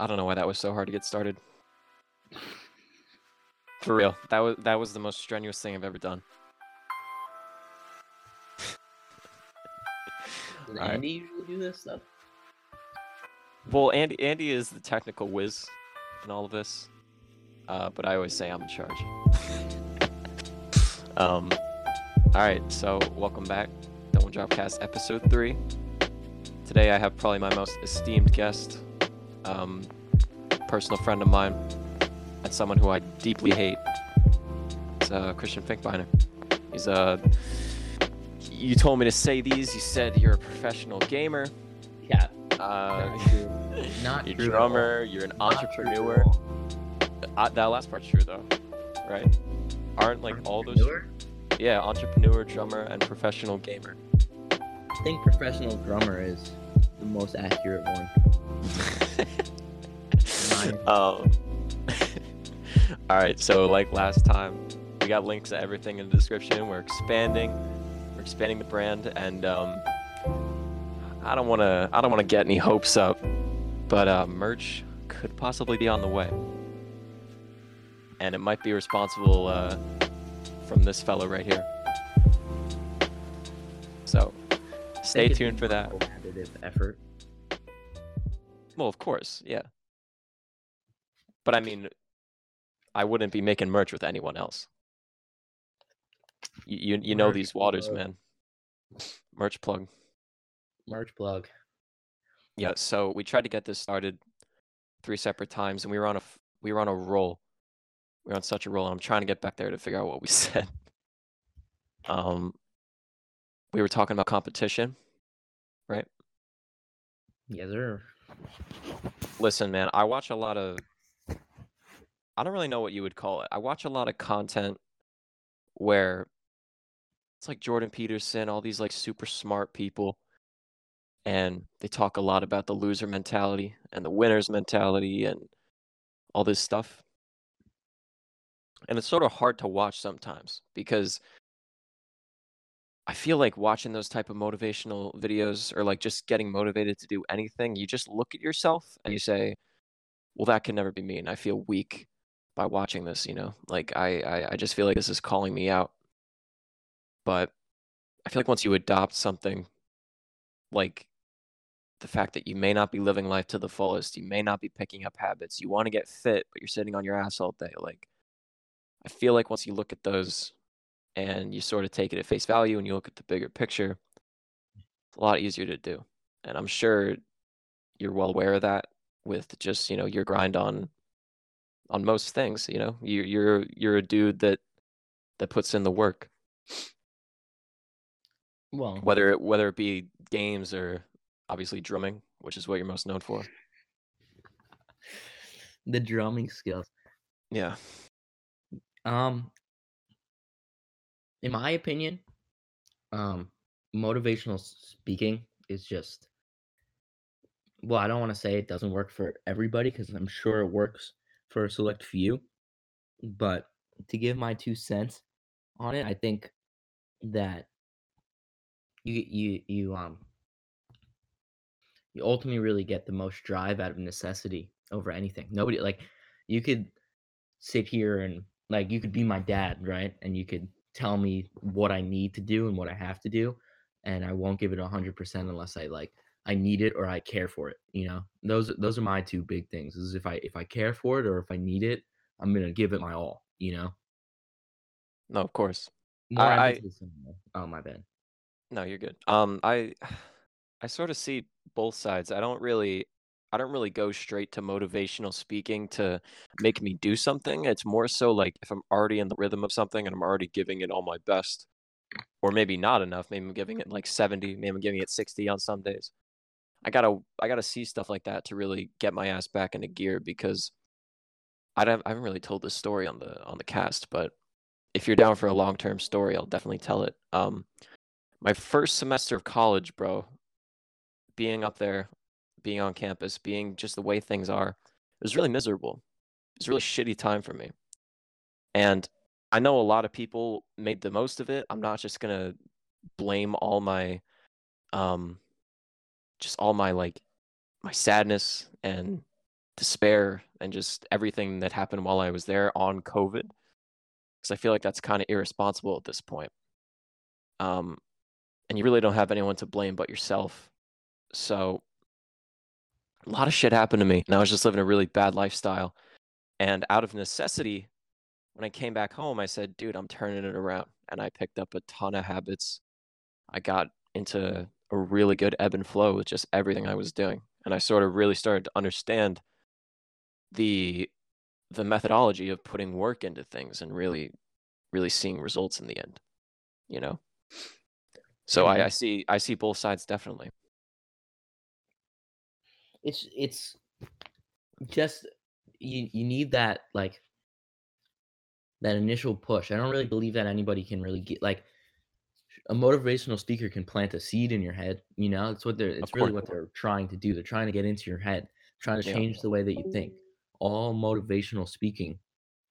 I don't know why that was so hard to get started. For real, that was that was the most strenuous thing I've ever done. Does Alright. Andy usually do this stuff? Well, Andy Andy is the technical whiz in all of this, uh, but I always say I'm in charge. um, all right, so welcome back, Don't Drop Cast episode three. Today I have probably my most esteemed guest, um, personal friend of mine, and someone who I deeply hate. It's uh, Christian Finkbeiner. He's Uh, you told me to say these. You said you're a professional gamer. Yeah. Uh, Not you're at drummer. You're an Not entrepreneur. all. Uh, that last part's true though, right? Aren't like all those? Yeah, entrepreneur, drummer, and professional gamer. I think professional drummer is the most accurate one. Um. all right, so like last time, we got links to everything in the description. We're expanding. We're expanding the brand, and um, I don't want to. I don't want to get any hopes up, but uh, merch could possibly be on the way, and it might be responsible uh, from this fellow right here. So, stay tuned for that. Collaborative effort. Well, of course, yeah. But I mean, I wouldn't be making merch with anyone else. You you, you know Merch these waters, plug. man. Merch plug. Merch plug. Yeah, so we tried to get this started three separate times, and we were on a we were on a roll. We were on such a roll, and I'm trying to get back there to figure out what we said. Um, we were talking about competition. Right? Yes, sir. Listen, man, I watch a lot of. I don't really know what you would call it. I watch a lot of content where it's like Jordan Peterson, all these like super smart people, and they talk a lot about the loser mentality and the winner's mentality and all this stuff. And it's sort of hard to watch sometimes because I feel like watching those type of motivational videos or like just getting motivated to do anything, you just look at yourself and you say, "Well, that can never be me," and I feel weak by watching this. You know, like I, I, I just feel like this is calling me out. But I feel like once you adopt something, like the fact that you may not be living life to the fullest, you may not be picking up habits, you want to get fit, but you're sitting on your ass all day. Like, I feel like once you look at those and you sort of take it at face value and you look at the bigger picture, it's a lot easier to do. And I'm sure you're well aware of that with just, you know, your grind on on most things, you know. You you're you're a dude that that puts in the work, Well, whether it whether it be games or obviously drumming, which is what you're most known for. the drumming skills. Yeah. Um, in my opinion, um, motivational speaking is just. Well, I don't want to say it doesn't work for everybody because I'm sure it works for a select few. But to give my two cents on it, I think that you you you um you ultimately really get the most drive out of necessity over anything. Nobody like you could sit here and like you could be my dad, right? And you could tell me what I need to do and what I have to do, and I won't give it a hundred percent unless I like I need it or I care for it. You know, those those are my two big things. Is if I if I care for it or if I need it, I'm gonna give it my all. You know, No, of course. more I- I- emphasis on the- oh my bad. No, you're good. Um, I I sort of see both sides. I don't really I don't really go straight to motivational speaking to make me do something. It's more so like if I'm already in the rhythm of something and I'm already giving it all my best, or maybe not enough. Maybe I'm giving it like 70, maybe I'm giving it 60 on some days. I gotta I gotta see stuff like that to really get my ass back into gear because I don't I haven't really told this story on the on the cast, but if you're down for a long term story, I'll definitely tell it. Um my first semester of college, bro, being up there, being on campus, being just the way things are, it was really miserable. It was really shitty time for me. And I know a lot of people made the most of it. I'm not just gonna blame all my um just all my like my sadness and despair and just everything that happened while I was there on COVID. Because I feel like that's kind of irresponsible at this point. Um, and you really don't have anyone to blame but yourself. So a lot of shit happened to me, and I was just living a really bad lifestyle. And out of necessity, when I came back home, I said, dude, I'm turning it around. And I picked up a ton of habits. I got into a really good ebb and flow with just everything I was doing. And I sort of really started to understand the the methodology of putting work into things and really really seeing results in the end. You know? So I, mm-hmm. I see I see both sides definitely. It's it's just you you need that like that initial push. I don't really believe that anybody can really get like a motivational speaker can plant a seed in your head. You know, it's what they're it's really what they're trying to do. They're trying to get into your head, trying to Yeah. change the way that you think. All motivational speaking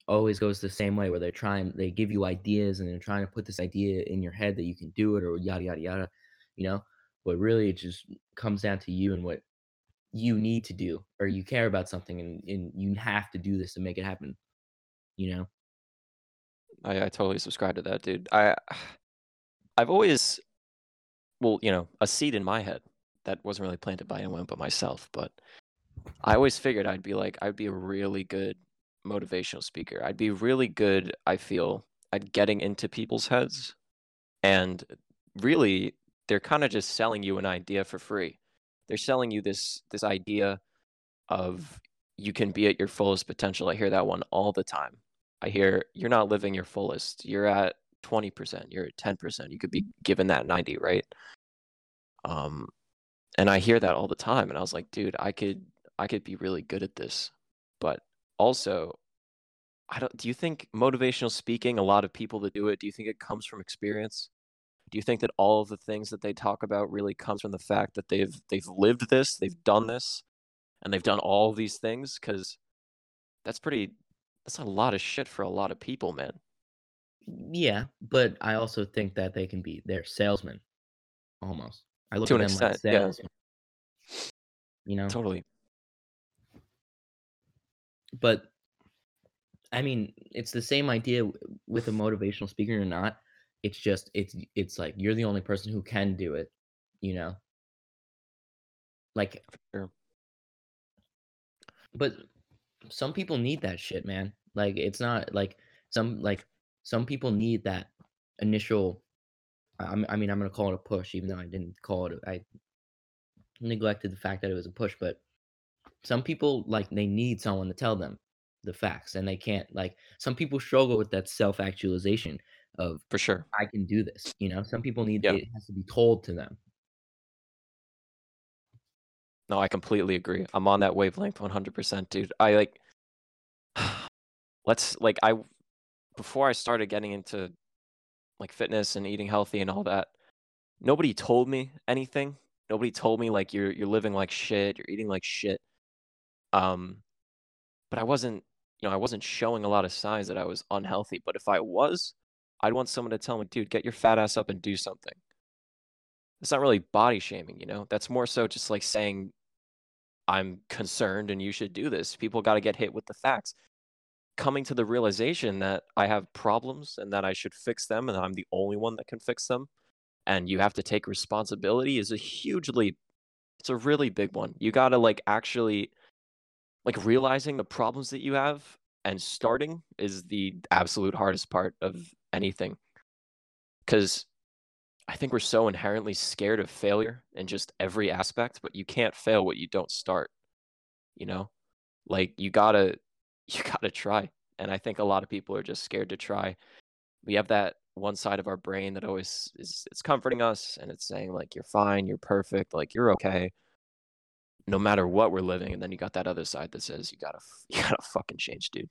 always goes the same way where they're trying they give you ideas and they're trying to put this idea in your head that you can do it or yada yada yada, you know? But really it just comes down to you and what you need to do or you care about something and, and you have to do this to make it happen. You know? I, I totally subscribe to that, dude. I I've always well, you know, a seed in my head that wasn't really planted by anyone but myself, but I always figured I'd be like I'd be a really good motivational speaker. I'd be really good, I feel, at getting into people's heads. And really, they're kind of just selling you an idea for free. They're selling you this this idea of you can be at your fullest potential. I hear that one all the time. I hear you're not living your fullest. You're at 20%, you're at 10%. You could be given that 90, right? Um and I hear that all the time and I was like, dude, I could I could be really good at this. But also I don't do you think motivational speaking, a lot of people that do it, do you think it comes from experience? Do you think that all of the things that they talk about really comes from the fact that they've they've lived this, they've done this, and they've done all these things? Because that's pretty that's a lot of shit for a lot of people, man. Yeah, but I also think that they can be they're salesmen almost. I look To at them like extent, yeah. You know? Totally. But I mean, it's the same idea with a motivational speaker or not. It's just it's it's like you're the only person who can do it, you know? Like Sure. but some people need that shit, man. Like it's not like some like some people need that initial I mean, I'm going to call it a push even though I didn't call it I neglected the fact that it was a push, but some people like they need someone to tell them the facts and they can't like some people struggle with that self-actualization of For sure. I can do this, you know? Some people need Yeah. it has to be told to them. No, I completely agree. I'm on that wavelength 100%, dude. I like let's like I before I started getting into like fitness and eating healthy and all that, nobody told me anything. Nobody told me like you're you're living like shit, you're eating like shit. Um but I wasn't, you know, I wasn't showing a lot of signs that I was unhealthy, but if I was, I'd want someone to tell me, "Dude, get your fat ass up and do something." It's not really body shaming, you know? That's more so just like saying I'm concerned and you should do this. People got to get hit with the facts. Coming to the realization that I have problems and that I should fix them and I'm the only one that can fix them and you have to take responsibility is a huge leap. It's a really big one. You got to like actually like realizing the problems that you have and starting is the absolute hardest part of anything. Cuz I think we're so inherently scared of failure in just every aspect, but you can't fail what you don't start. You know? Like you gotta you gotta try. And I think a lot of people are just scared to try. We have that one side of our brain that always is it's comforting us and it's saying like you're fine, you're perfect, like you're okay. No matter what we're living, and then you got that other side that says you gotta you gotta fucking change, dude.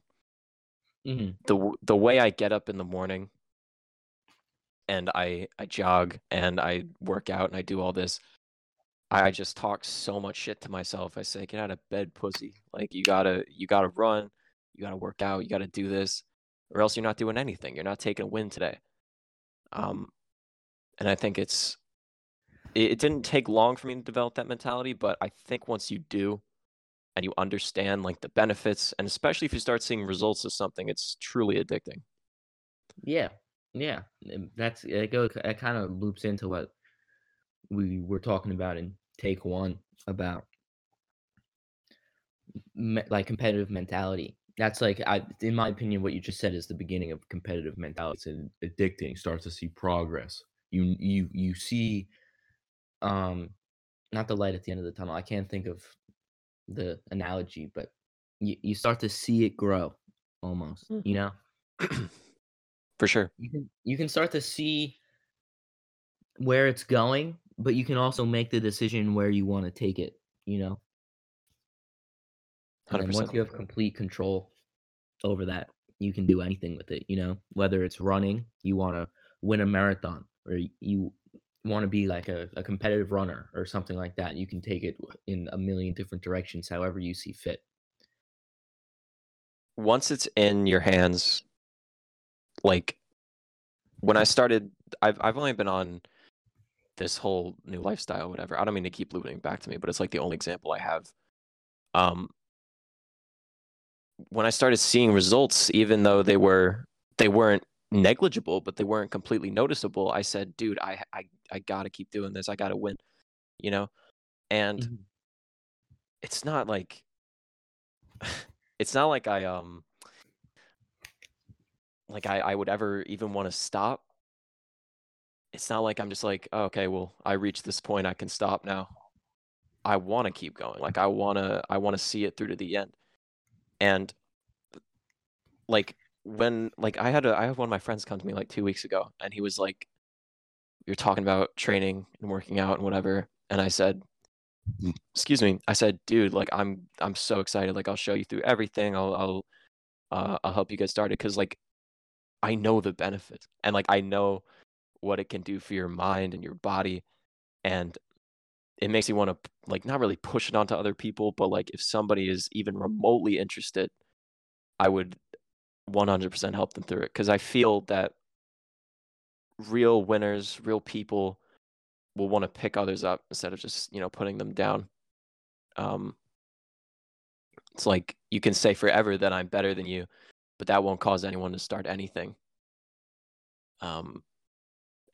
hmm the the way I get up in the morning and I I jog and I work out and I do all this, I just talk so much shit to myself. I say, "Get out of bed, pussy! Like you gotta you gotta run, you gotta work out, you gotta do this, or else you're not doing anything. You're not taking a win today." Um, and I think it's it, it didn't take long for me to develop that mentality, but I think once you do, and you understand like the benefits and especially if you start seeing results of something it's truly addicting Yeah, yeah. That's it. Goes it kind of loops into what we were talking about in take one about me- like competitive mentality. That's like I, in my opinion, what you just said is the beginning of competitive mentality. It's addicting. Start to see progress. You you you see, um, not the light at the end of the tunnel. I can't think of the analogy, but you you start to see it grow almost. You know. for sure you can you can start to see where it's going, but you can also make the decision where you want to take it, you know. And once 100% you have complete control over that, you can do anything with it, you know. Whether it's running, you want to win a marathon, or you want to be like a, a competitive runner or something like that. You can take it in a million different directions, however you see fit. once it's in your hands like when i started i've i've only been on this whole new lifestyle whatever i don't mean to keep looping back to me but it's like the only example i have um when i started seeing results even though they were they weren't negligible but they weren't completely noticeable i said dude i i, I gotta keep doing this i gotta win you know and Mhm. it's not like it's not like I um like I, I would ever even want to stop. It's not like I'm just like, oh, okay, well, I reached this point, I can stop now. I want to keep going. Like I want to I want to see it through to the end. And like when like I had a I had one of my friends come to me like 2 weeks ago and he was like you're talking about training and working out and whatever and I said excuse me I said dude like I'm I'm so excited like I'll show you through everything I'll I'll uh, I'll help you get started because like I know the benefits and like I know what it can do for your mind and your body and it makes you want to like not really push it onto other people but like if somebody is even remotely interested I would 100% help them through it because I feel that real winners real people will want to pick others up instead of just you know putting them down. Um it's like you can say forever that I'm better than you but that won't cause anyone to start anything. Um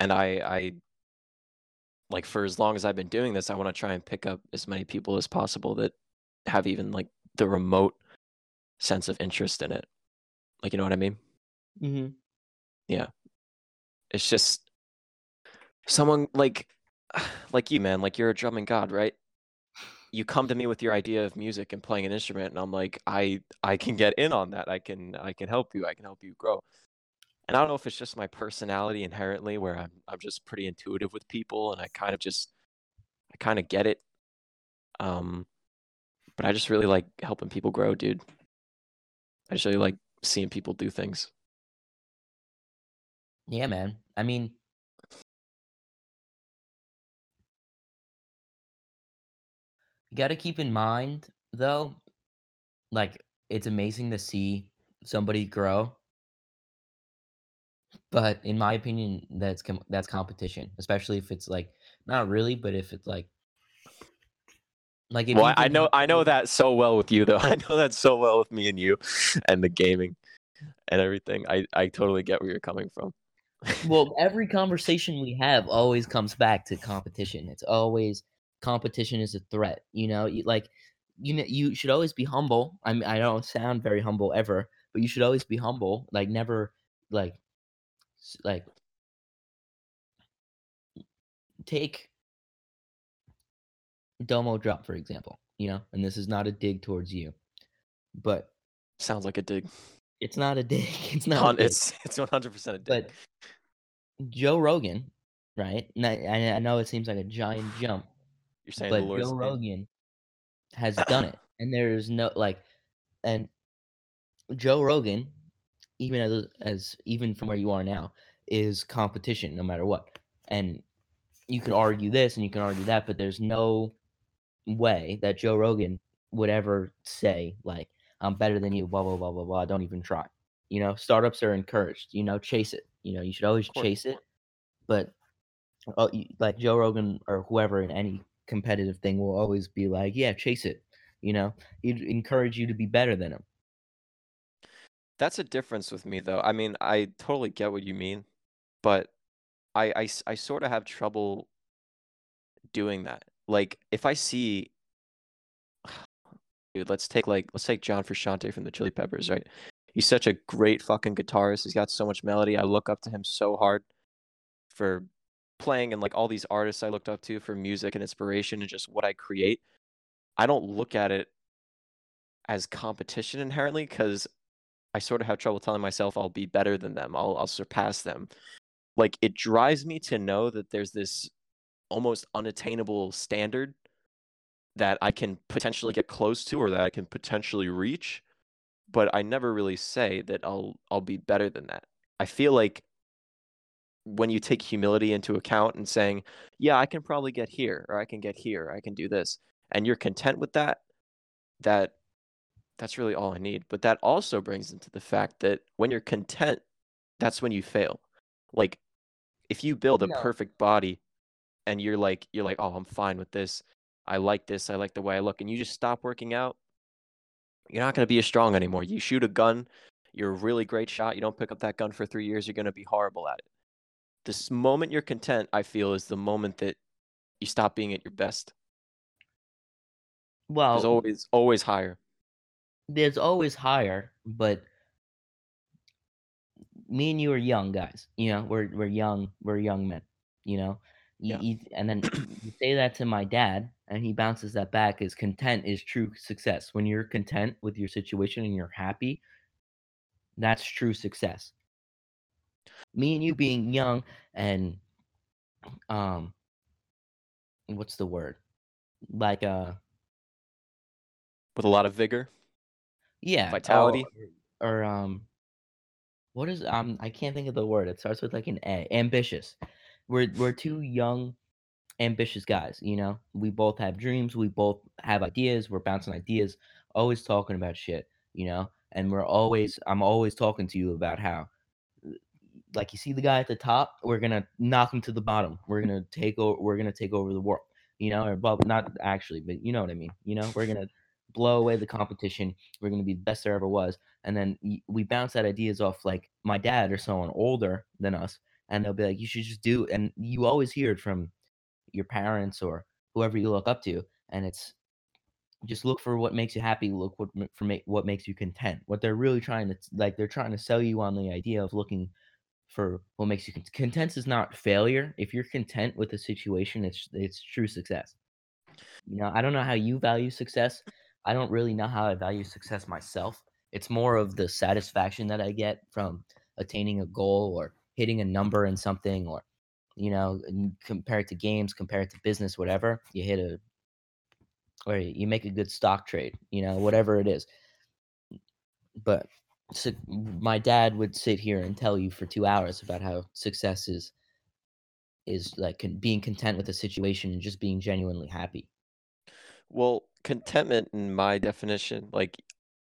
and i i like for as long as i've been doing this i want to try and pick up as many people as possible that have even like the remote sense of interest in it. Like you know what i mean? Mm-hmm. Yeah. It's just someone like like you man like you're a drumming god right? You come to me with your idea of music and playing an instrument and i'm like i i can get in on that. I can i can help you. I can help you grow and i don't know if it's just my personality inherently where i'm i'm just pretty intuitive with people and i kind of just i kind of get it um but i just really like helping people grow dude i just really like seeing people do things Yeah, man. I mean, you got to keep in mind, though, like, it's amazing to see somebody grow. But in my opinion, that's com- that's competition, especially if it's like not really, but if it's like like well, you I, know I know that so well with you though. I know that so well with me and you and the gaming and everything. I I totally get where you're coming from. well, every conversation we have always comes back to competition. It's always competition is a threat. You know, you, like you know, you should always be humble. I mean, I don't sound very humble ever, but you should always be humble. Like never, like, like take Domo drop for example. You know, and this is not a dig towards you, but Sounds like a dig. it's not a dig. It's not. a dig. It's it's 100 percent a dig. but Joe Rogan, right? And I, I know it seems like a giant jump, you're saying the but Joe name. Rogan has done it, and there's no like, and Joe Rogan, even as as even from where you are now, is competition no matter what, and you could argue this and you can argue that, but there's no way that Joe Rogan would ever say like I'm better than you, blah blah blah blah blah. Don't even try. You know, startups are encouraged. You know, chase it. You know, you should always chase it, but uh, like Joe Rogan or whoever in any competitive thing will always be like, yeah, chase it. You know, he'd encourage you to be better than him. That's a difference with me, though. I mean, I totally get what you mean, but I, I, I sort of have trouble doing that. Like, if I see, dude, let's take like let's take John Frusciante from the Chili Peppers, right? He's such a great fucking guitarist. He's got so much melody. I look up to him so hard for playing and like all these artists I looked up to for music and inspiration and just what I create. I don't look at it as competition inherently because I sort of have trouble telling myself I'll be better than them. I'll I'll surpass them. Like it drives me to know that there's this almost unattainable standard that I can potentially get close to or that I can potentially reach, but I never really say that I'll I'll be better than that. I feel like when you take humility into account and saying, "Yeah, I can probably get here or I can get here, I can do this." And you're content with that, that that's really all I need. But that also brings into the fact that when you're content, that's when you fail. Like if you build a No. perfect body and you're like you're like, "Oh, I'm fine with this. I like this. I like the way I look." And you just stop working out, you're not going to be as strong anymore. You shoot a gun, you're a really great shot. You don't pick up that gun for 3 years, you're going to be horrible at it. This moment you're content, I feel, is the moment that you stop being at your best. Well, always always higher. There's always higher, but me and you are young guys. You know, we're we're young, we're young men. You know, you, Yeah. you, and then you say that to my dad, and he bounces that back Is content is true success. When you're content with your situation and you're happy, that's true success. Me and you being young and um, what's the word? Like uh, With a lot of vigor. Yeah, Vitality? or, or um, what is um? I can't think of the word. It starts with like an A. Ambitious. We're we're two young ambitious guys, you know? We both have dreams, we both have ideas, we're bouncing ideas, always talking about shit, you know? And we're always I'm always talking to you about how like you see the guy at the top, we're gonna knock him to the bottom. We're gonna take over we're gonna take over the world. You know, or well not actually, but you know what I mean. You know, we're gonna blow away the competition. We're gonna be the best there ever was. And then we bounce that ideas off like my dad or someone older than us, and they'll be like, "You should just do." And you always hear it from your parents or whoever you look up to and it's just look for what makes you happy look what for ma- what makes you content what they're really trying to like they're trying to sell you on the idea of looking for what makes you con- content is not failure if you're content with a situation it's it's true success you know i don't know how you value success i don't really know how i value success myself. It's more of the satisfaction that i get from attaining a goal or hitting a number in something or you know compare it to games compare it to business whatever you hit a or you make a good stock trade you know whatever it is. But so my dad would sit here and tell you for two hours about how success is is like being content with a situation and just being genuinely happy. Well, contentment in my definition, like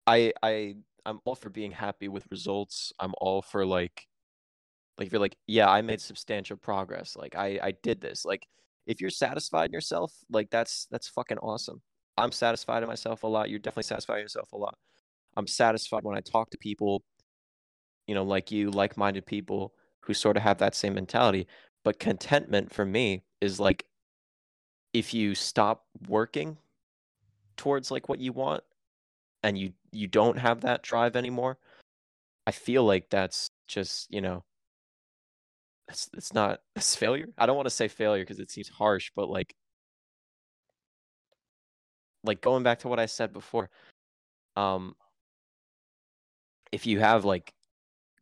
I I I'm all for being happy with results. I'm all for like like if you're like, yeah, I made substantial progress. Like I I did this. Like if you're satisfied in yourself, like that's that's fucking awesome. I'm satisfied in myself a lot. You're definitely satisfied in yourself a lot. I'm satisfied when I talk to people, you know, like you, like-minded people who sort of have that same mentality. But contentment for me is like if you stop working towards like what you want and you you don't have that drive anymore, I feel like that's just, you know, it's it's not it's failure. I don't want to say failure because it seems harsh, but like like going back to what I said before, um if you have like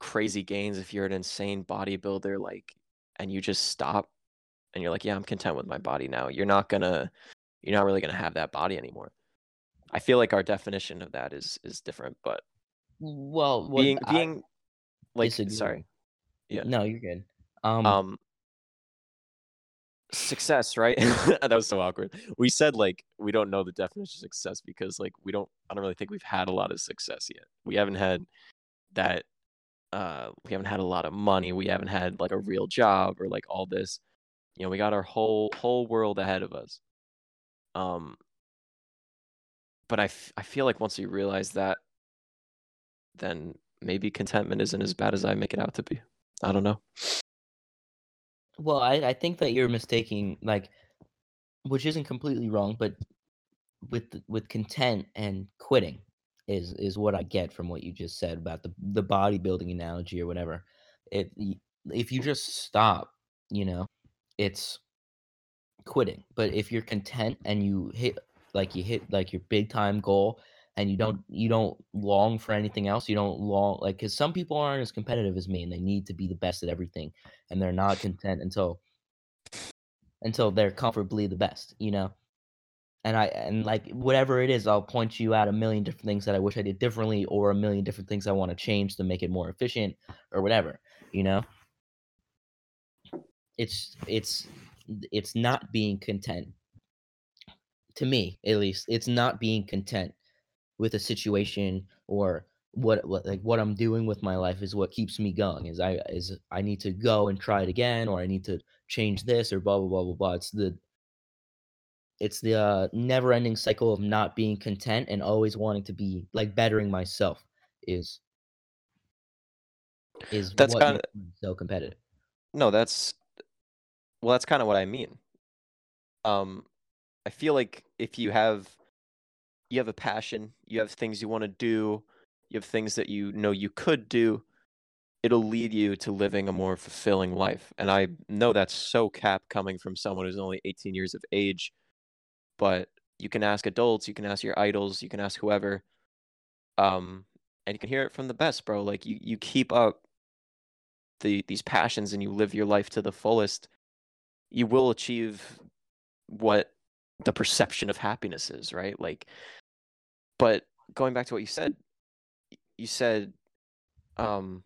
crazy gains, if you're an insane bodybuilder, like and you just stop and you're like, yeah, I'm content with my body now. You're not gonna you're not really gonna have that body anymore. I feel like our definition of that is is different, but well what being I being like disagree. sorry. Yeah. no you're good um, Um success, right? that was so awkward. We said like we don't know the definition of success because like we don't I don't really think we've had a lot of success yet. We haven't had that uh we haven't had a lot of money. We haven't had like a real job or like all this. You know, we got our whole whole world ahead of us. Um but I, f- I feel like once you realize that, then maybe contentment isn't as bad as I make it out to be. I don't know. Well, I, I think that you're mistaking like which isn't completely wrong, but with with content and quitting is is what I get from what you just said about the the bodybuilding analogy or whatever. If if you just stop, you know, it's quitting. But if you're content and you hit like you hit like your big time goal and you mm-hmm. don't you don't long for anything else, you don't long like cuz some people aren't as competitive as me and they need to be the best at everything and they're not content until until they're comfortably the best, you know. And I and like whatever it is, I'll point you out a million different things that I wish I did differently, or a million different things I want to change to make it more efficient, or whatever. You know, it's it's it's not being content. To me, at least, it's not being content with a situation or what, what like what I'm doing with my life is what keeps me going. Is I is I need to go and try it again, or I need to change this, or blah blah blah blah blah. It's the it's the uh, never-ending cycle of not being content and always wanting to be like bettering myself is is That's what kinda- so competitive. No, that's well, that's kind of what I mean. Um, I feel like if you have you have a passion, you have things you want to do, you have things that you know you could do, it'll lead you to living a more fulfilling life. And I know that's so cap coming from someone who's only 18 years of age, but you can ask adults, you can ask your idols, you can ask whoever. Um, and you can hear it from the best, bro. Like you you keep up the these passions and you live your life to the fullest, you will achieve what the perception of happiness is, right? Like but going back to what you said, you said um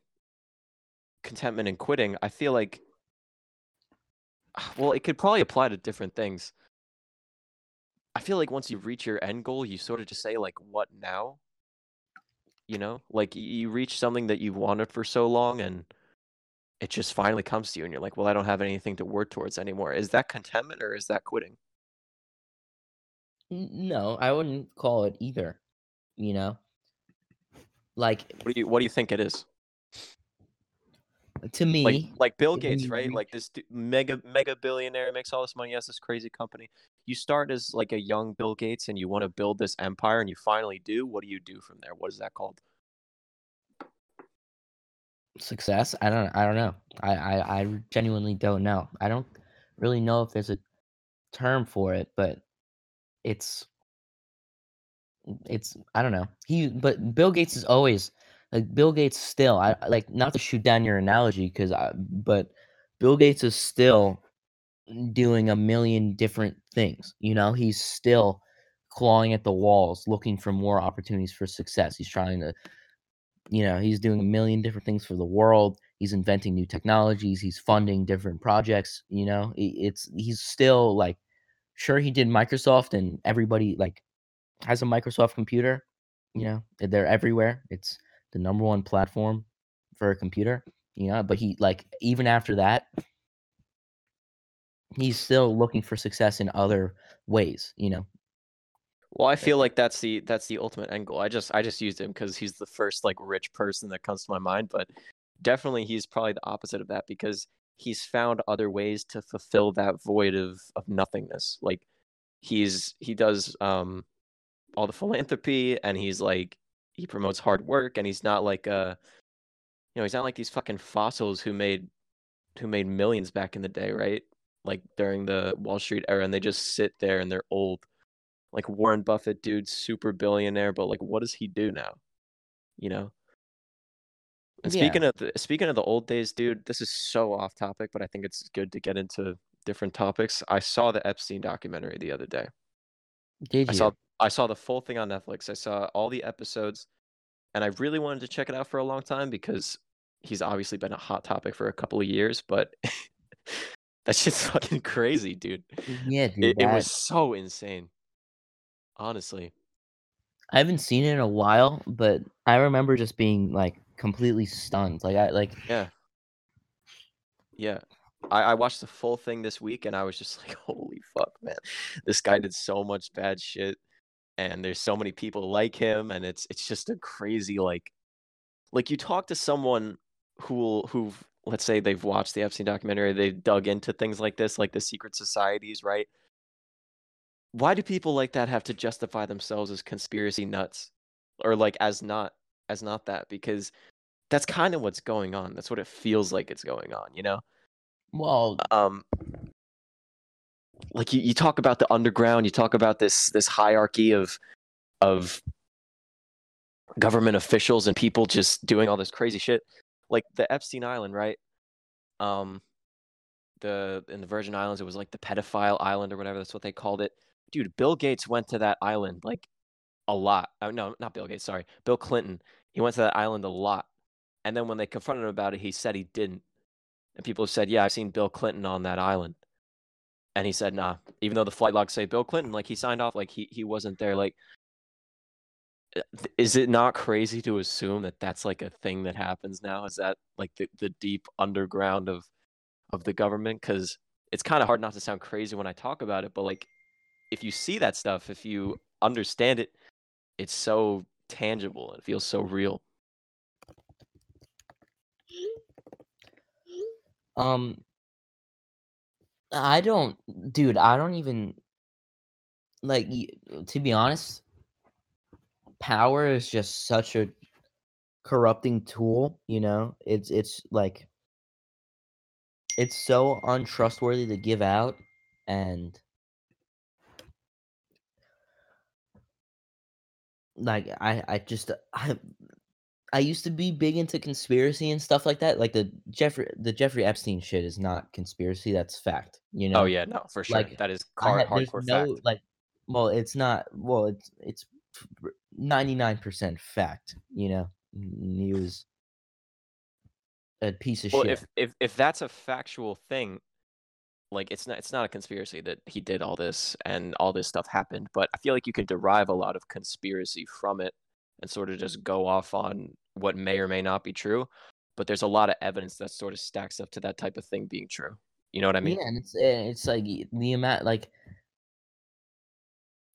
contentment and quitting. I feel like well, it could probably apply to different things. I feel like once you reach your end goal, you sort of just say like what now? You know? Like you reach something that you've wanted for so long and it just finally comes to you and you're like, "Well, I don't have anything to work towards anymore." Is that contentment or is that quitting? No, I wouldn't call it either. You know, like What do you what do you think it is? to me, like like Bill Gates, right? Like this mega mega billionaire makes all this money, has this crazy company. You start as like a young Bill Gates and you want to build this empire and you finally do. What do you do from there? What is that called? success. I don't. I don't know. I, I I genuinely don't know. I don't really know if there's a term for it, but it's it's I don't know. He but Bill Gates is always like Bill Gates still. I like not to shoot down your analogy because I but Bill Gates is still doing a million different things. You know, he's still clawing at the walls looking for more opportunities for success. He's trying to you know, he's doing a million different things for the world. He's inventing new technologies. He's funding different projects. You know, it's he's still like, sure, he did Microsoft, and everybody like has a Microsoft computer. You know, they're everywhere. It's the number one platform for a computer. You know, but he like even after that, he's still looking for success in other ways. You know, Well, I feel like that's the that's the ultimate end goal. I just I just used him because he's the first like rich person that comes to my mind, but definitely he's probably the opposite of that because he's found other ways to fulfill that void of of nothingness. Like he's he does um all the philanthropy and he's like he promotes hard work and he's not like uh you know, he's not like these fucking fossils who made who made millions back in the day, right? Like during the Wall Street era and they just sit there and they're old like Warren Buffett, dude, super billionaire, but like, what does he do now? You know. And Yeah. speaking of the, speaking of the old days, dude, this is so off topic, but I think it's good to get into different topics. I saw the Epstein documentary the other day. did I you? saw I saw the full thing on Netflix. I saw all the episodes, and I really wanted to check it out for a long time because he's obviously been a hot topic for a couple of years. But that shit's fucking crazy, dude. yeah, dude. It, it was so insane. Honestly. I haven't seen it in a while, but I remember just being like completely stunned. Like I like Yeah. Yeah. I, I watched the full thing this week and I was just like, holy fuck, man. This guy did so much bad shit. and there's so many people like him and it's it's just a crazy like like you talk to someone who who've let's say they've watched the Epstein documentary, they've dug into things like this, like the secret societies, right? Why do people like that have to justify themselves as conspiracy nuts or like as not as not that? Because that's kind of what's going on. That's what it feels like it's going on, you know? Well, Um like you, you talk about the underground, you talk about this this hierarchy of of government officials and people just doing all this crazy shit. Like the Epstein Island, right? Um the in the Virgin Islands it was like the pedophile island or whatever that's what they called it. Dude, Bill Gates went to that island like a lot. Oh, no, not Bill Gates, sorry. Bill Clinton. He went to that island a lot. And then when they confronted him about it, he said he didn't. And people said, "Yeah, I've seen Bill Clinton on that island." And he said, "Nah." Even though the flight logs say Bill Clinton, like he signed off, like he he wasn't there. Like, uh, is it not crazy to assume that that's like a thing that happens now? Is that like the the deep underground of of the government? Because it's kind of hard not to sound crazy when I talk about it, but like, if you see that stuff, if you understand it, it's so tangible. It feels so real. um, I don't, dude. I don't even like. To be honest, power is just such a corrupting tool. You know, it's it's like it's so untrustworthy to give out, and like I I just I I used to be big into conspiracy and stuff like that. Like the Jeffrey the Jeffrey Epstein shit is not conspiracy. That's fact. You oh, know. Oh yeah, no, for sure. like, that is car- had, hardcore no fact. like well it's not well it's it's 99% fact you know he was a piece of Well, shit if if if that's a factual thing, like it's not it's not a conspiracy that he did all this and all this stuff happened, but I feel like you can derive a lot of conspiracy from it and sort of just go off on what may or may not be true. But there's a lot of evidence that sort of stacks up to that type of thing being true. You know what I mean? yeah and it's eh, it's like the amount like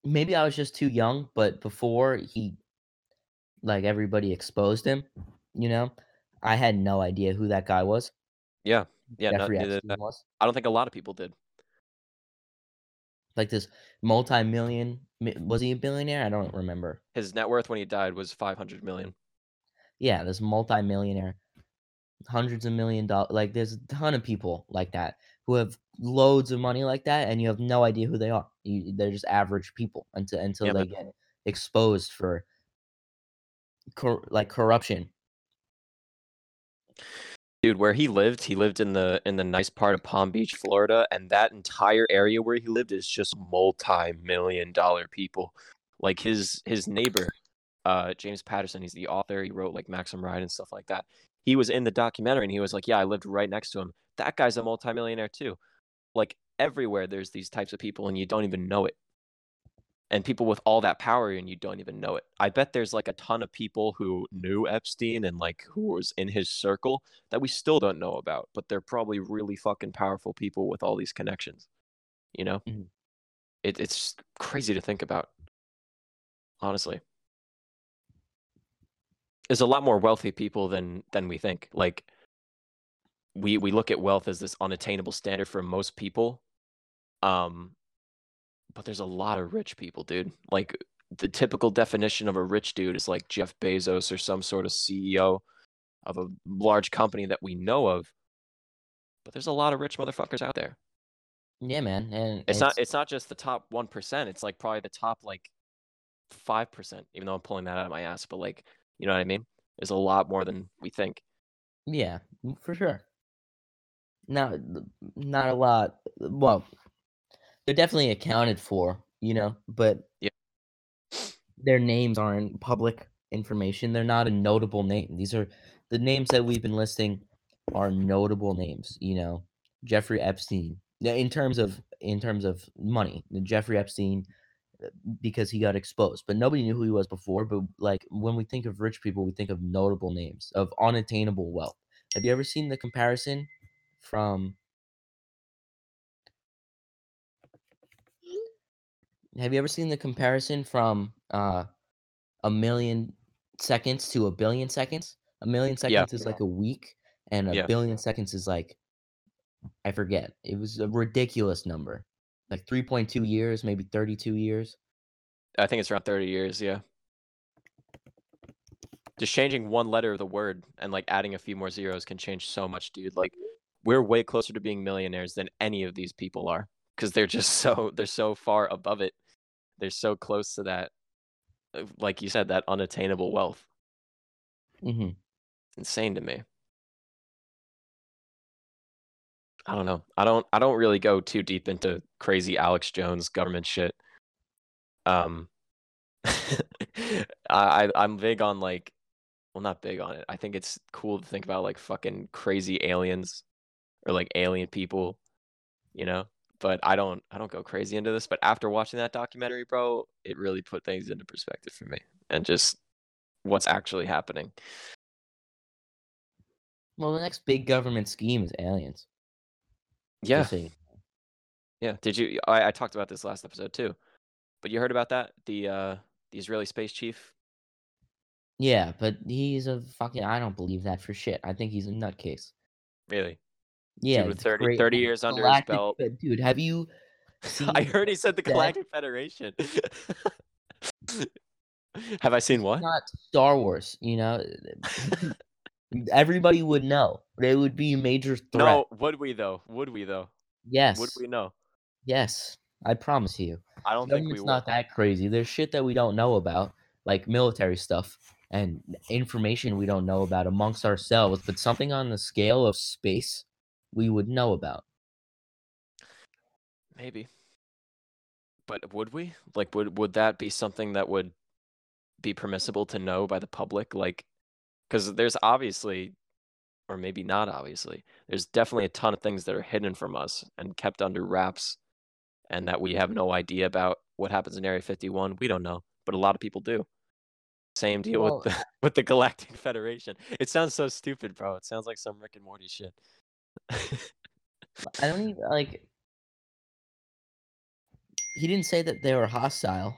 maybe i was just too young but before he like everybody exposed him you know i had no idea who that guy was Yeah. Yeah, no, jeffrey neither did epstein I. was I don't think a lot of people did. like this multi-million was he a billionaire i don't remember His net worth when he died was 500 million. yeah, this multi-millionaire, hundreds of million dollars. Like, there's a ton of people like that who have loads of money like that, and you have no idea who they are. You, they're just average people until until Yeah, they man. get exposed for cor- like corruption. Dude, where he lived, he lived in the in the nice part of Palm Beach, Florida, and that entire area where he lived is just multi-million dollar people. Like his his neighbor, uh, James Patterson, he's the author. He wrote like Maximum Ride and stuff like that. He was in the documentary and he was like, "Yeah, I lived right next to him. That guy's a multimillionaire too." Like everywhere, there's these types of people, and you don't even know it. And people with all that power, and you don't even know it. I bet there's like a ton of people who knew Epstein and like who was in his circle that we still don't know about, but they're probably really fucking powerful people with all these connections. You know, Mhm. it, it's crazy to think about. Honestly, there's a lot more wealthy people than than we think. Like, we we look at wealth as this unattainable standard for most people, um, but there's a lot of rich people, dude. Like the typical definition of a rich dude is like Jeff Bezos or some sort of CEO of a large company that we know of. But there's a lot of rich motherfuckers out there. Yeah, man, and It's, not it's not just the top 1%, it's like probably the top like 5%, even though I'm pulling that out of my ass, but like, you know what I mean? There's a lot more than we think. yeah, for sure. Not not a lot. Well, they're definitely accounted for, you know, but Yeah. their names aren't public information. They're not a notable name. These are the names that we've been listing are notable names, you know. Jeffrey Epstein. In terms of in terms of money, Jeffrey Epstein uh, because he got exposed, but nobody knew who he was before, but like when we think of rich people, we think of notable names, of unattainable wealth. Have you ever seen the comparison from have you ever seen the comparison from uh a million seconds to a billion seconds? A million Yeah. seconds is like a week, and a Yeah. billion seconds is like I forget. It was a ridiculous number, like three point two years, maybe thirty two years. I think it's around 30 years, yeah. Just changing one letter of the word and like adding a few more zeros can change so much, dude. Like we're way closer to being millionaires than any of these people are because they're just so they're so far above it. They're so close to that uh, like you said that unattainable wealth. hmm It's insane to me. I don't know. I don't I don't really go too deep into crazy Alex Jones government shit. Um I I- I'm big on like well not big on it. I think it's cool to think about like fucking crazy aliens or like alien people, you know? But I don't I don't go crazy into this, but after watching that documentary, bro, it really put things into perspective for me and just what's actually happening. Well, the next big government scheme is aliens. Yeah. Yeah. Did you? I, I talked about this last episode too, but you heard about that? The uh, the Israeli space chief. Yeah, but he's a fucking. I don't believe that for shit. I think he's a nutcase. Really? Yeah, with 30 great- 30 years under his belt. Dude, have you seen? I heard he said the that- Galactic Federation. Have I seen what? Not Star Wars. You know, everybody would know. They would be a major threat. No. Would we though? Would we though? Yes. Would we know? Yes. I promise you. I don't think we would. not that crazy. There's shit that we don't know about, like military stuff and information we don't know about amongst ourselves, but something on the scale of space we would know about. Maybe. But would we? Like would would that be something that would be permissible to know by the public like cuz there's obviously or maybe not obviously. There's definitely a ton of things that are hidden from us and kept under wraps and that we have mm-hmm. no idea about what happens in Area 51. We don't know, but a lot of people do. Same deal Well- with the with the Galactic Federation. It sounds so stupid, bro. It sounds like some Rick and Morty shit. I don't even like he didn't say that they were hostile.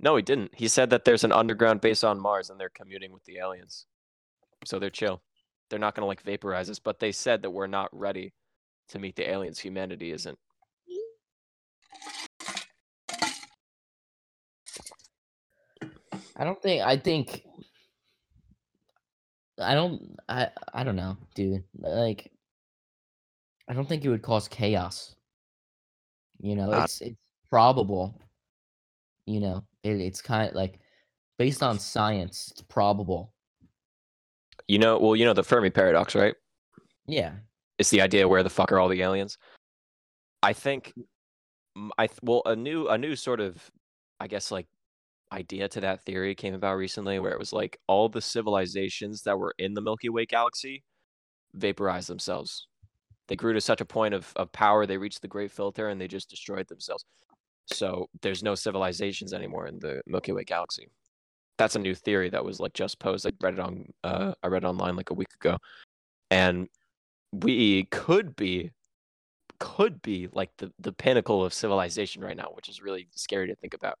No, he didn't. He said that there's an underground base on Mars and they're commuting with the aliens. So they're chill. They're not going to like vaporize us, but they said that we're not ready to meet the aliens. Humanity isn't. I don't think I think I don't I I don't know, dude. Like I don't think it would cause chaos. You know, it's it's probable. You know, it, it's kind of like based on science, it's probable. You know, well, you know the Fermi paradox, right? Yeah. It's the idea where the fuck are all the aliens? I think I th- well a new a new sort of I guess like idea to that theory came about recently where it was like all the civilizations that were in the Milky Way galaxy vaporized themselves. They grew to such a point of, of power they reached the great filter and they just destroyed themselves. So there's no civilizations anymore in the Milky Way galaxy. That's a new theory that was like just posed. I read it on uh I read it online like a week ago. And we could be could be like the, the pinnacle of civilization right now, which is really scary to think about.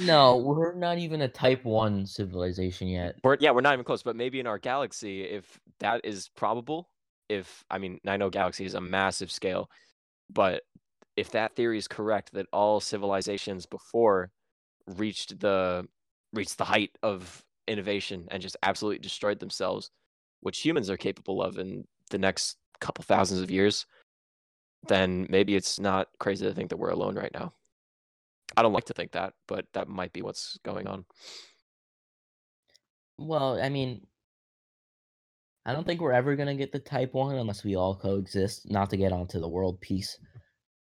No, we're not even a type 1 civilization yet. We're, yeah, we're not even close, but maybe in our galaxy, if that is probable, if I mean, I know galaxy is a massive scale, but if that theory is correct, that all civilizations before reached the reached the height of innovation and just absolutely destroyed themselves, which humans are capable of in the next couple thousands of years, then maybe it's not crazy to think that we're alone right now. I don't like to think that, but that might be what's going on. Well, I mean, I don't think we're ever gonna get the type one unless we all coexist. Not to get onto the world peace No,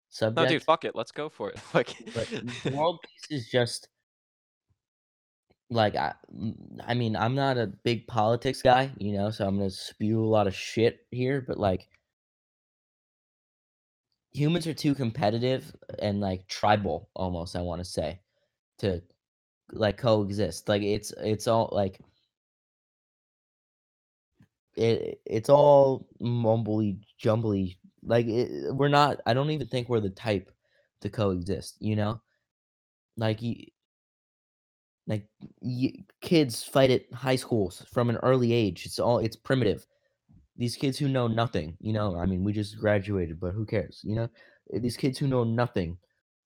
subject, dude, fuck it. Let's go for it. Like, but world peace is just like I, I mean, I'm not a big politics guy, you know, so I'm gonna spew a lot of shit here, but like humans are too competitive and like tribal almost, I want to say, to like coexist. Like it's it's all like it it's all mumbly jumbly like it, we're not i don't even think we're the type to coexist you know like like kids fight at high schools from an early age. It's all it's primitive. These kids who know nothing, you know. I mean, we just graduated, but who cares, you know? Uh, These kids who know nothing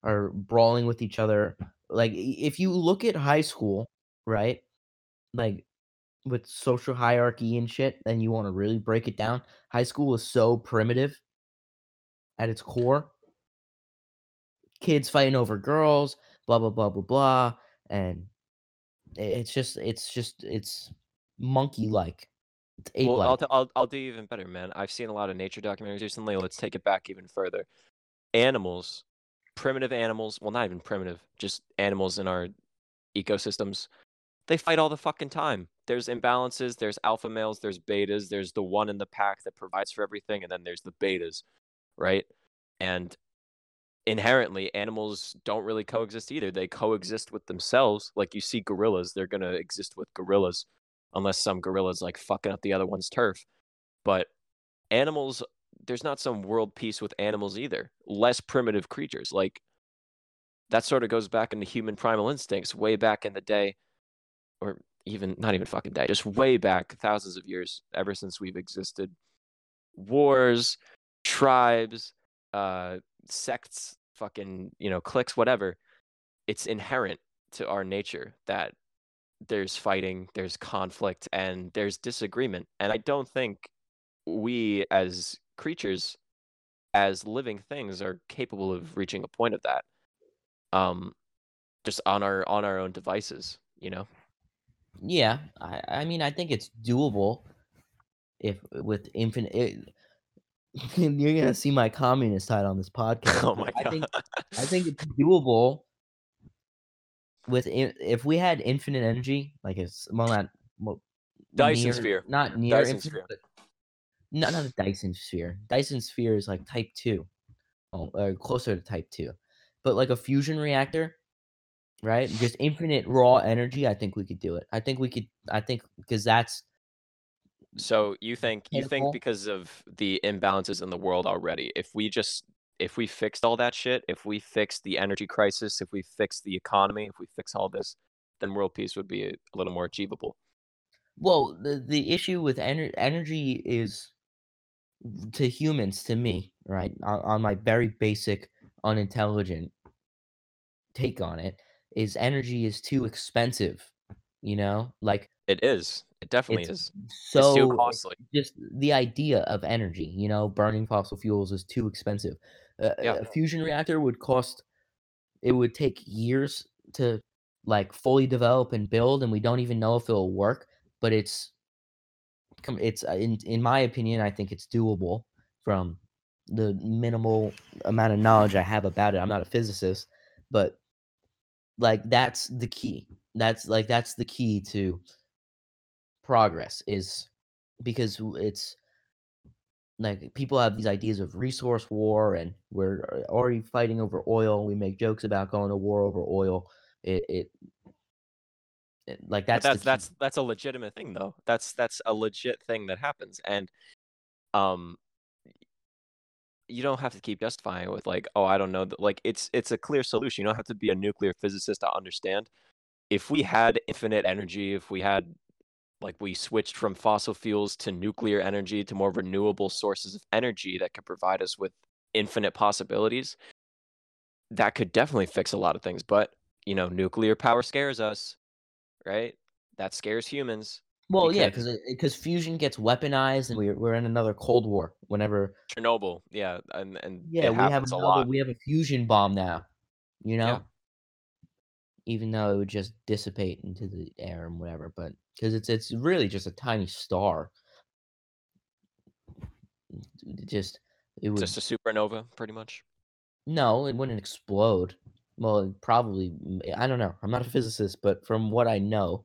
are brawling with each other. Like if you look at high school, right? Like with social hierarchy and shit, and you want to really break it down, high school is so primitive at its core. Kids fighting over girls, blah blah blah blah blah, and it's just it's just it's monkey like. Well, I'll, t- I'll I'll do even better, man. I've seen a lot of nature documentaries recently. Let's take it back even further. Animals, primitive animals. Well, not even primitive, just animals in our ecosystems. They fight all the fucking time. There's imbalances. There's alpha males. There's betas. There's the one in the pack that provides for everything, and then there's the betas, right? And inherently, animals don't really coexist either. They coexist with themselves. Like you see gorillas, they're gonna exist with gorillas, unless some gorilla's like fucking up the other one's turf. But animals, there's not some world peace with animals either. Less primitive creatures. Like that sort of goes back into human primal instincts way back in the day, or even not even fucking day, just way back thousands of years, ever since we've existed. Wars, tribes, uh, sects, fucking, you know, cliques, whatever. It's inherent to our nature that there's fighting, there's conflict, and there's disagreement. And I don't think we as creatures, as living things, are capable of reaching a point of that. Um, just on our on our own devices, you know. Yeah, I I mean I think it's doable if with infinite. It, you're gonna see my communist side on this podcast. oh my I think I think it's doable with if we had infinite energy, like it's well not well, Dyson near, sphere. not near Dyson infinite, sphere. not not a Dyson sphere. Dyson sphere is like type two, oh, uh, closer to type two, but like a fusion reactor, right? Just infinite raw energy. I think we could do it. I think we could. I think because that's So you think you think because of the imbalances in the world already, if we just if we fixed all that shit, if we fixed the energy crisis, if we fixed the economy, if we fix all this, then world peace would be a, a little more achievable. Well, the the issue with ener- energy is to humans, to me, right? On, on my very basic, unintelligent take on it, is energy is too expensive. You know, like It is. It definitely is. so it's too costly. just the idea of energy. You know, burning fossil fuels is too expensive. Uh, Yeah. A fusion reactor would cost. It would take years to like fully develop and build, and we don't even know if it'll work. But it's it's uh, in in my opinion, I think it's doable from the minimal amount of knowledge I have about it. I'm not a physicist, but like that's the key. That's like that's the key to progress is because it's like people have these ideas of resource war and we're uh, already fighting over oil. We make jokes about going to war over oil. It, it, it like that's that's that's that's a legitimate thing though. That's that's a legit thing that happens. And um you don't have to keep justifying it with like, oh, I don't know. Like it's it's a clear solution. You don't have to be a nuclear physicist to understand. If we had infinite energy, if we had like we switched from fossil fuels to nuclear energy to more renewable sources of energy that could provide us with infinite possibilities, that could definitely fix a lot of things. But you know, nuclear power scares us, right? That scares humans. Well, yeah, because- because because fusion gets weaponized, and we're we're in another Cold War. Whenever Chernobyl, yeah, and and yeah, we have happens a lot. we have a fusion bomb now. You know, Yeah. even though it would just dissipate into the air and whatever, but because it's it's really just a tiny star. It just it would Just a supernova, pretty much. no, it wouldn't explode. Well, it probably eh, I don't know. I'm not a physicist, but from what I know,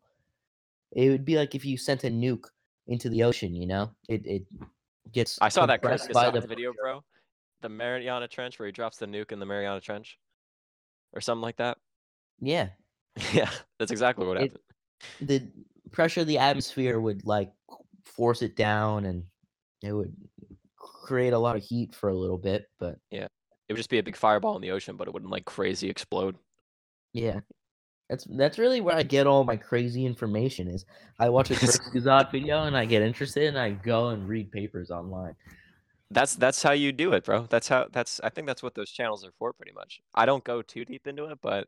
it would be like if you sent a nuke into the ocean. You know, it it gets. I saw that Chris by the video, bro. The Mariana Trench where he drops the nuke in the Mariana Trench, or something like that. Yeah, yeah, that's exactly what It- happened. the pressure of the atmosphere would like force it down, and it would create a lot of heat for a little bit. But yeah, It would just be a big fireball in the ocean, but it wouldn't like crazy explode. Yeah. That's that's really where I get all my crazy information is I watch a Kurzgesagt video and I get interested and I go and read papers online. That's that's how you do it, bro. That's how that's I think that's what those channels are for pretty much. I don't go too deep into it, but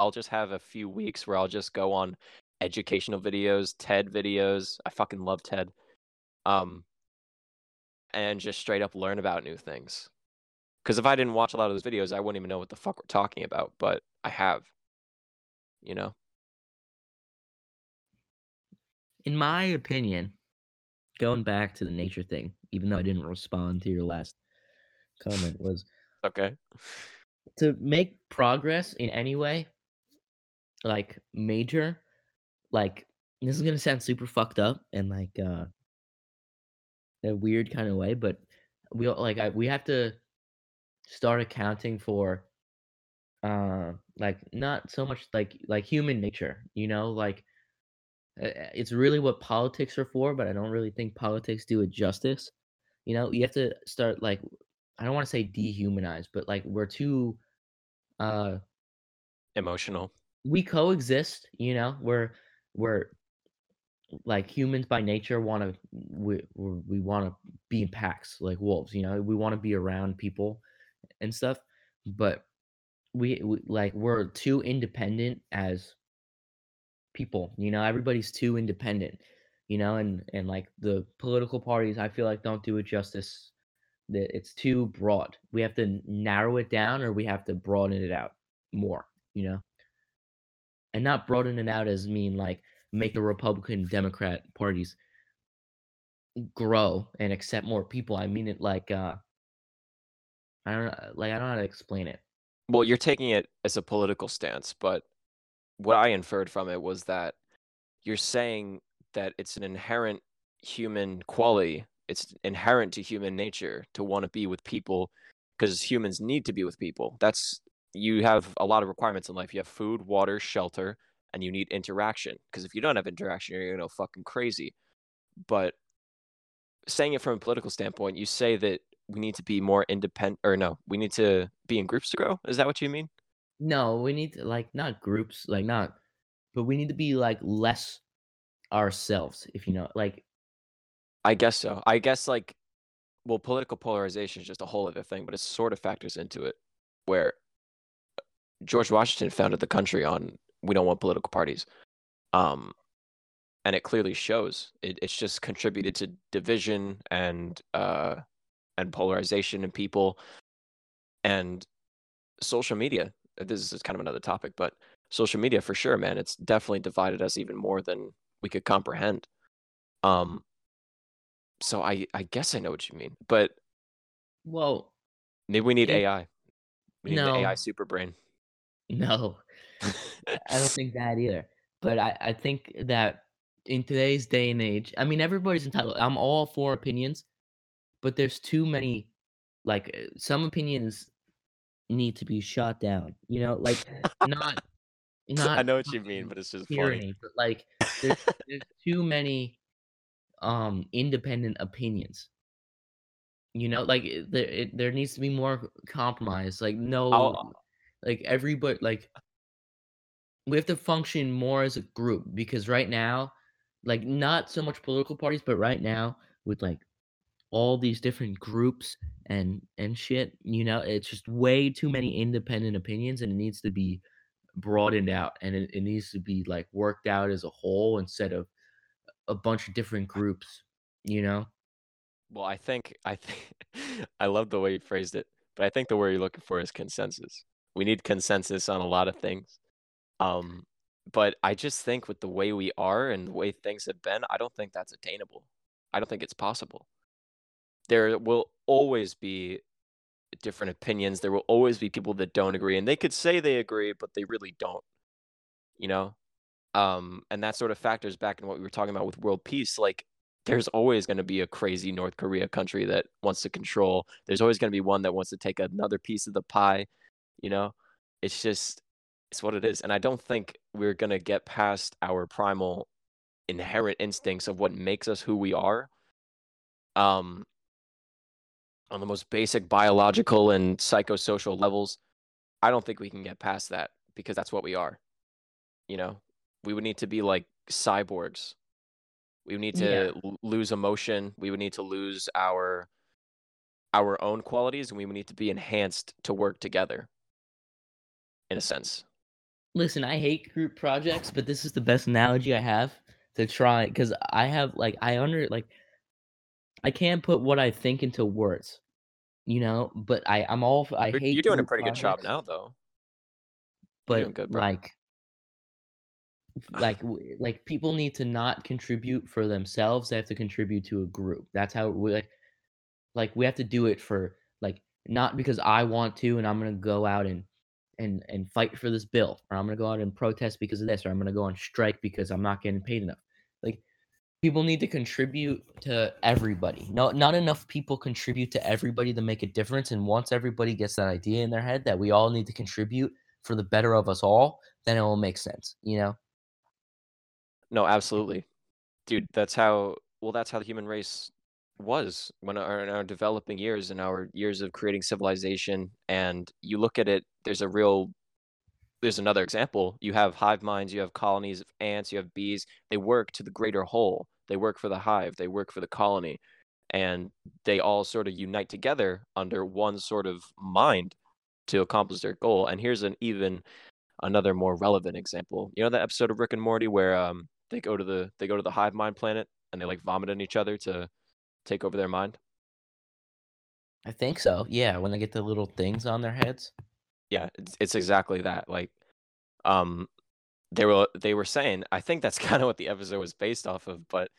I'll just have a few weeks where I'll just go on educational videos, TED videos. I fucking love TED. Um and just straight up learn about new things. Cuz if I didn't watch a lot of those videos, I wouldn't even know what the fuck we're talking about, but I have. You know. In my opinion, going back to the nature thing, even though I didn't respond to your last comment was Okay. to make progress in any way, like major, like this is gonna sound super fucked up and like uh a weird kind of way, but we like I, we have to start accounting for uh like not so much like like human nature, you know, like it's really what politics are for, but I don't really think politics do it justice. You know, you have to start like I don't want to say dehumanize, but like we're too uh Emotional. we coexist, you know, we're we're like humans by nature want to we we want to be in packs like wolves, you know. We want to be around people and stuff, but we, we like we're too independent as people, you know. Everybody's too independent, you know, and and like the political parties I feel like don't do it justice that it's too broad. We have to narrow it down or we have to broaden it out more, you know? And not broaden it out as mean like make the Republican Democrat parties grow and accept more people. I mean it like uh I don't know like I don't know how to explain it. Well, you're taking it as a political stance, but what I inferred from it was that you're saying that it's an inherent human quality. It's inherent to human nature to want to be with people because humans need to be with people. That's you have a lot of requirements in life. You have food, water, shelter, and you need interaction. Because if you don't have interaction, you're gonna go fucking crazy. But saying it from a political standpoint, you say that we need to be more independent, or no, we need to be in groups to grow. Is that what you mean? No, we need to like not groups, like not but we need to be like less ourselves, if you know like I guess so. I guess like well, political polarization is just a whole other thing, but it sort of factors into it where George Washington founded the country on we don't want political parties. Um and it clearly shows. It, it's just contributed to division and uh and polarization in people and social media. This is kind of another topic, but social media for sure, man. It's definitely divided us even more than we could comprehend. Um so I I guess I know what you mean, but well, maybe we need Yeah. AI. We need the No. AI super brain. No. I don't think that either. But I, I think that in today's day and age, I mean, everybody's entitled. I'm all for opinions, but there's too many. Like uh, some opinions need to be shot down. You know, like not not I know what you mean, but it's just funny. tyranny, but like there's, there's too many um independent opinions. You know, like there it, there needs to be more compromise. Like no, I'll- like everybody like we have to function more as a group because right now like not so much political parties but right now with like all these different groups and and shit you know it's just way too many independent opinions and it needs to be broadened out and it, it needs to be like worked out as a whole instead of a bunch of different groups you know Well, I think I think I love the way you phrased it, but I think the word you're looking for is consensus. We need consensus on a lot of things. Um, but I just think with the way we are and the way things have been, I don't think that's attainable. I don't think it's possible. There will always be different opinions. There will always be people that don't agree, and they could say they agree, but they really don't. You know? Um, and that sort of factors back in what we were talking about with world peace. Like, there's always going to be a crazy North Korea country that wants to control. There's always going to be one that wants to take another piece of the pie. You know, it's just it's what it is, and I don't think we're going to get past our primal inherent instincts of what makes us who we are. Um, on the most basic biological and psychosocial levels, I don't think we can get past that because that's what we are. You know, we would need to be like cyborgs. We would need to Yeah. lose emotion. We would need to lose our our own qualities, and we would need to be enhanced to work together. In a sense, Listen, I hate group projects, but this is the best analogy I have to try because I have like I under like I can't put what I think into words, you know. But I I'm all I you're, hate. you're doing a pretty good job now, though. But good, like, like like people need to not contribute for themselves. They have to contribute to a group. That's how we like. Like we have to do it for like not because I want to and I'm gonna go out and and and fight for this bill or I'm gonna go out and protest because of this or I'm gonna go on strike because I'm not getting paid enough. Like people need to contribute to everybody. No, not enough people contribute to everybody to make a difference. And once everybody gets that idea in their head that we all need to contribute for the better of us all, then it will make sense. You know? No, absolutely, dude. That's how. Well, that's how the human race was when our in our developing years and our years of creating civilization. And you look at it, there's a real. There's another example. You have hive minds. You have colonies of ants. You have bees. They work to the greater whole. They work for the hive. They work for the colony, and they all sort of unite together under one sort of mind to accomplish their goal. And here's an even another more relevant example. You know that episode of Rick and Morty where um they go to the they go to the hive mind planet and they like vomit on each other to take over their mind. I think so. Yeah, when they get the little things on their heads. Yeah, it's, it's exactly that. Like um they were they were saying, I think that's kind of what the episode was based off of, but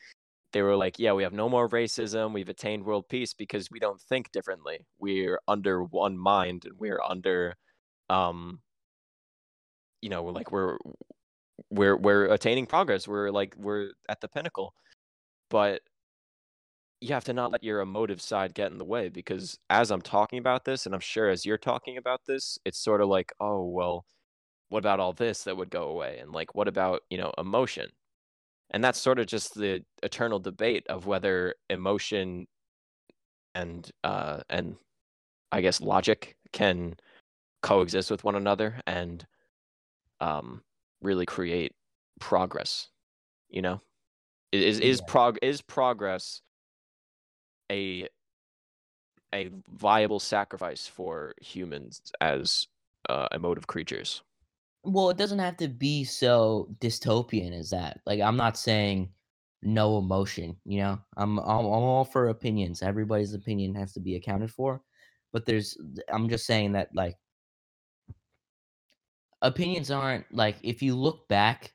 they were like, yeah, we have no more racism. We've attained world peace because we don't think differently. We're under one mind and we're under um you know, like we're we're we're attaining progress. We're like we're at the pinnacle. But you have to not let your emotive side get in the way because as I'm talking about this and I'm sure as you're talking about this, it's sort of like, oh, well, what about all this that would go away? And like what about, you know, emotion? And that's sort of just the eternal debate of whether emotion and uh and I guess logic can coexist with one another and um really create progress you know is is Yeah. prog is progress a a viable sacrifice for humans as uh, emotive creatures Well, it doesn't have to be so dystopian as that. Like, I'm not saying no emotion. You know, I'm I'm, I'm all for opinions. Everybody's opinion has to be accounted for, but there's. I'm just saying that like opinions aren't like if you look back,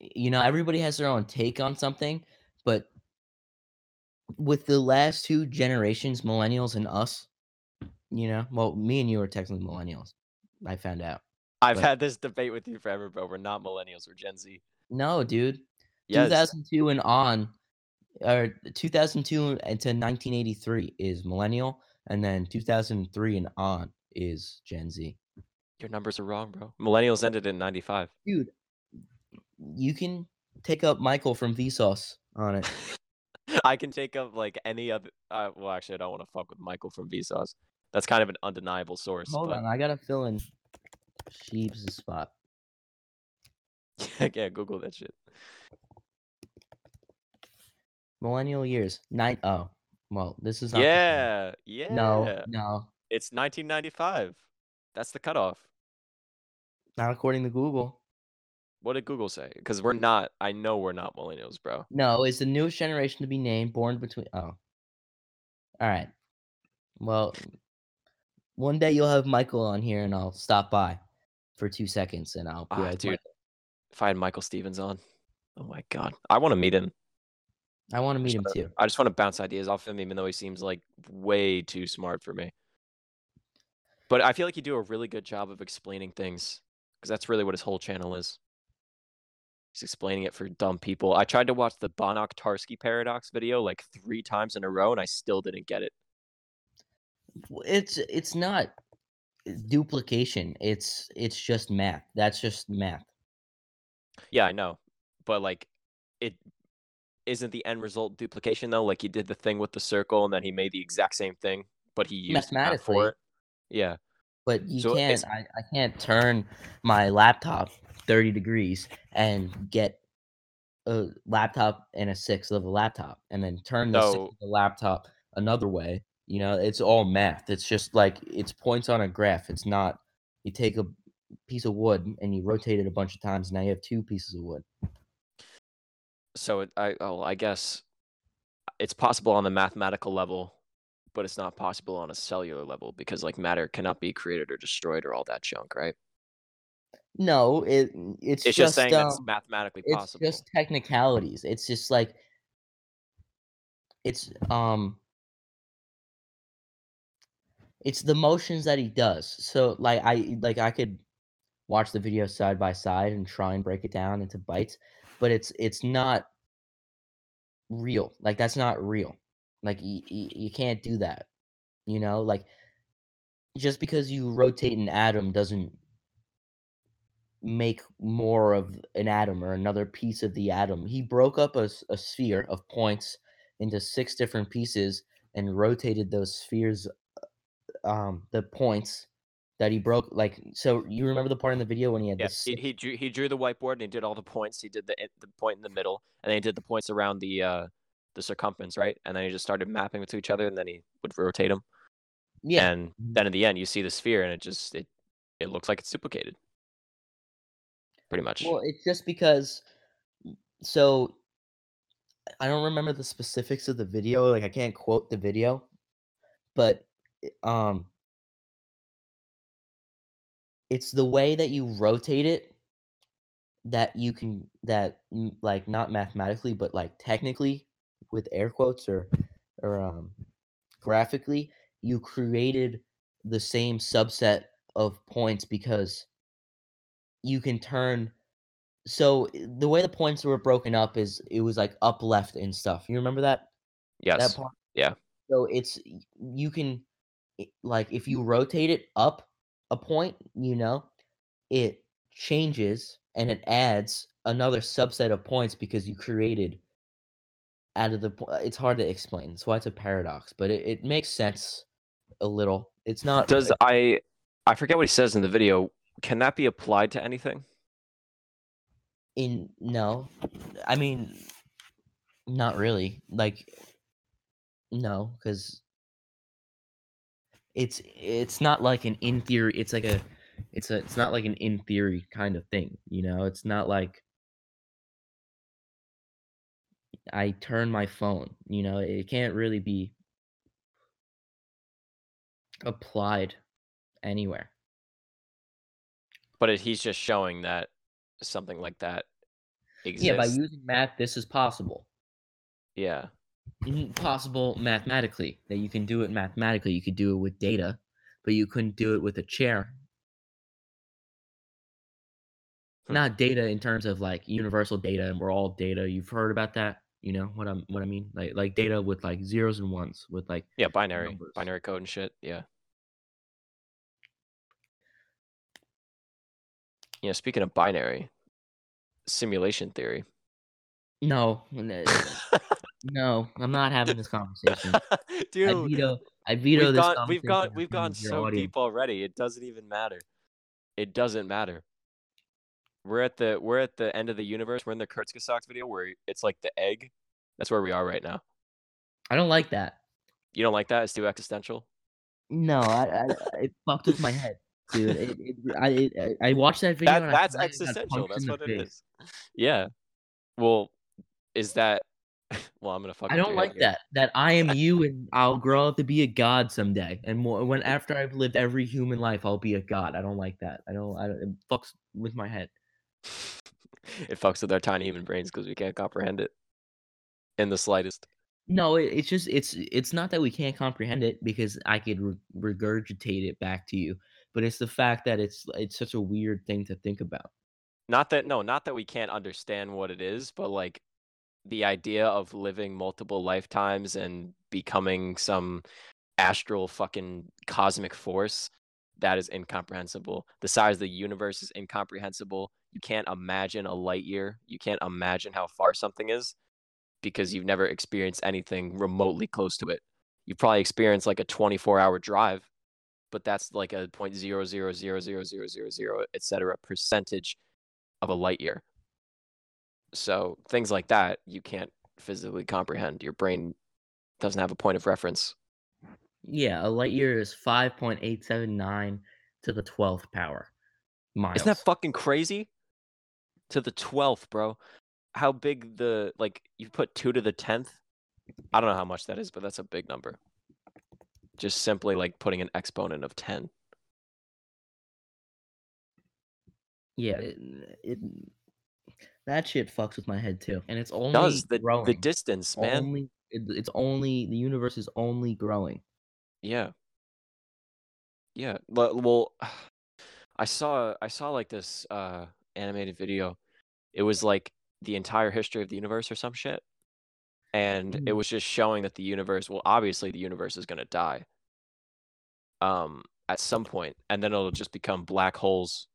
you know, everybody has their own take on something, but with the last two generations, millennials and us, you know, well, me and you are technically millennials. I found out. i've But- had this debate with you forever but we're not millennials we're gen z No, dude. yes 2002 and on, or 2002 and to 1983 is millennial, and then 2003 and on is Gen Z. your numbers are wrong bro millennials ended in 95 Dude, you can take up Michael from Vsauce on it. I can take up like any other. Uh, well, actually, I don't want to fuck with Michael from Vsauce. That's kind of an undeniable source. Hold but on, I gotta fill in Sheeb's spot. yeah, Google that shit. Millennial years nine oh well, this is. Yeah, yeah. No, no, It's 1995. That's the cutoff. not according to Google. What did Google say? Because we're not. I know we're not millennials, bro. No, it's the newest generation to be named, born between. Oh, all right. Well, one day you'll have Michael on here, and I'll stop by for two seconds, and I'll Ah, dude. "Michael, If I had Michael Stevens on, oh my god, I want to meet him. I want to meet him wanna- too. I just want to bounce ideas off him, even though he seems like way too smart for me. But I feel like you do a really good job of explaining things because that's really what his whole channel is. He's explaining it for dumb people. I tried to watch the Banach Tarski paradox video like three times in a row, and I still didn't get it. It's it's not duplication. It's it's just math. That's just math. Yeah, I know, but like, it isn't the end result duplication though. Like he did the thing with the circle, and then he made the exact same thing, but he used math for it. Yeah. But you So can't. I, I can't turn my laptop thirty degrees and get a laptop and a sixth of a laptop, and then turn the, of the laptop another way. You know, it's all math. It's just like it's points on a graph. It's not. You take a piece of wood and you rotate it a bunch of times. Now you have two pieces of wood. So it, I oh I guess it's possible on the mathematical level, but it's not possible on a cellular level because like matter cannot be created or destroyed or all that junk, right? No, it it's, It's, just, just saying that's um, mathematically it's possible. just technicalities. It's just like it's um it's the motions that he does. So like I like I could watch the video side by side and try and break it down into bites, but it's it's not real. Like that's not real. Like you, you can't do that. You know, like just because you rotate an atom doesn't make more of an atom or another piece of the atom. He broke up a, a sphere of points into six different pieces and rotated those spheres, uh, um, the points that he broke. Like, so you remember the part in the video when he had yeah, this? he, he drew he drew the whiteboard and he did all the points. He did the the point in the middle, and then he did the points around the uh the circumference, right? And then he just started mapping it to each other, and then he would rotate them. yeah, And then in the end, you see the sphere, and it just it it looks like it's duplicated. Pretty much. Well, it's just because. So, I don't remember the specifics of the video. Like, I can't quote the video, but um, it's the way that you rotate it that you can that like not mathematically, but like technically with air quotes or or um graphically, you created the same subset of points because you can turn so the way the points were broken up is it was like up left and stuff you remember that yes. that part yeah. so it's you can like if you rotate it up a point you know it changes and it adds another subset of points because you created out of the it's hard to explain that's why it's a paradox but it, it makes sense a little it's not Does I I forget what he says in the video. Can that be applied to anything? in no i mean not really like no because it's it's not like an in theory it's like a it's a it's not like an in theory kind of thing you know it's not like i turn my phone you know it can't really be applied anywhere But it, he's just showing that something like that exists. yeah by using math this is possible yeah. possible mathematically that you can do it mathematically you could do it with data but you couldn't do it with a chair Hmm. not data in terms of like universal data and we're all data you've heard about that you know what i'm what i mean like like data with like zeros and ones with like Yeah, binary, numbers. binary code and shit. Yeah. You know, speaking of binary, simulation theory. no no i'm not having this conversation i Dude, veto i veto we've this gone, we've gone, we've gone so audience. deep already. It doesn't even matter. It doesn't matter. We're at the we're at the end of the universe. We're in the Kurzgesagt video where it's like the egg. That's where we are right now. i don't like that You don't like that? It's too existential. no i, I it fucked with my head dude it, it, I, it, I watched that video That and that's existential. That's what it is. Yeah. Well, is that? Well, I'm gonna fuck. I don't like that. That I am you and I'll grow up to be a god someday. And more, when after I've lived every human life, I'll be a god. I don't like that. I don't. I don't. It fucks with my head. It fucks with our tiny human brains because we can't comprehend it in the slightest. No, it, it's just it's it's not that we can't comprehend it because I could re- regurgitate it back to you, but it's the fact that it's it's such a weird thing to think about. Not that no, not that we can't understand what it is, but like the idea of living multiple lifetimes and becoming some astral fucking cosmic force that is incomprehensible. The size of the universe is incomprehensible. You can't imagine a light year. You can't imagine how far something is because you've never experienced anything remotely close to it. You've probably experienced like a 24 hour drive, but that's like a point zero zero zero zero zero zero zero etc. percentage of a light year. So things like that you can't physically comprehend. Your brain doesn't have a point of reference. Yeah, a light year is 5.879 to the 12th power miles. Isn't that fucking crazy? To the twelfth, bro. How big the like you put two to the tenth? I don't know how much that is, but that's a big number. Just simply like putting an exponent of ten. yeah, it, it that shit fucks with my head too. And it's only Does the growing. the distance, man? only it, it's only the universe is only growing. Yeah. Yeah. Well, well, I saw I saw like this uh animated video. It was like the entire history of the universe or some shit. And it Mm. was just showing that the universe, well, obviously the universe is going to die. Um at some point and then it'll just become black holes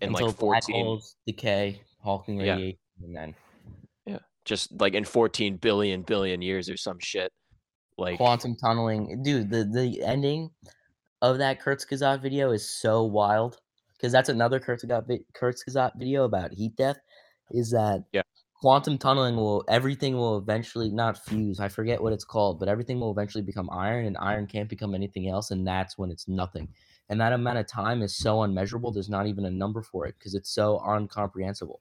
in Until like black holes decay, Hawking Yeah. radiation, and then Yeah, just like in 14 billion billion years or some shit. Like quantum tunneling. Dude, the the ending of that Kurzgesagt video is so wild because that's another Kurzgesagt vi- Kurzgesagt video about heat death. Is that Yeah. quantum tunneling will everything will eventually not fuse. I forget what it's called, but everything will eventually become iron, and iron can't become anything else, and that's when it's nothing. And that amount of time is so unmeasurable. There's not even a number for it because it's so incomprehensible.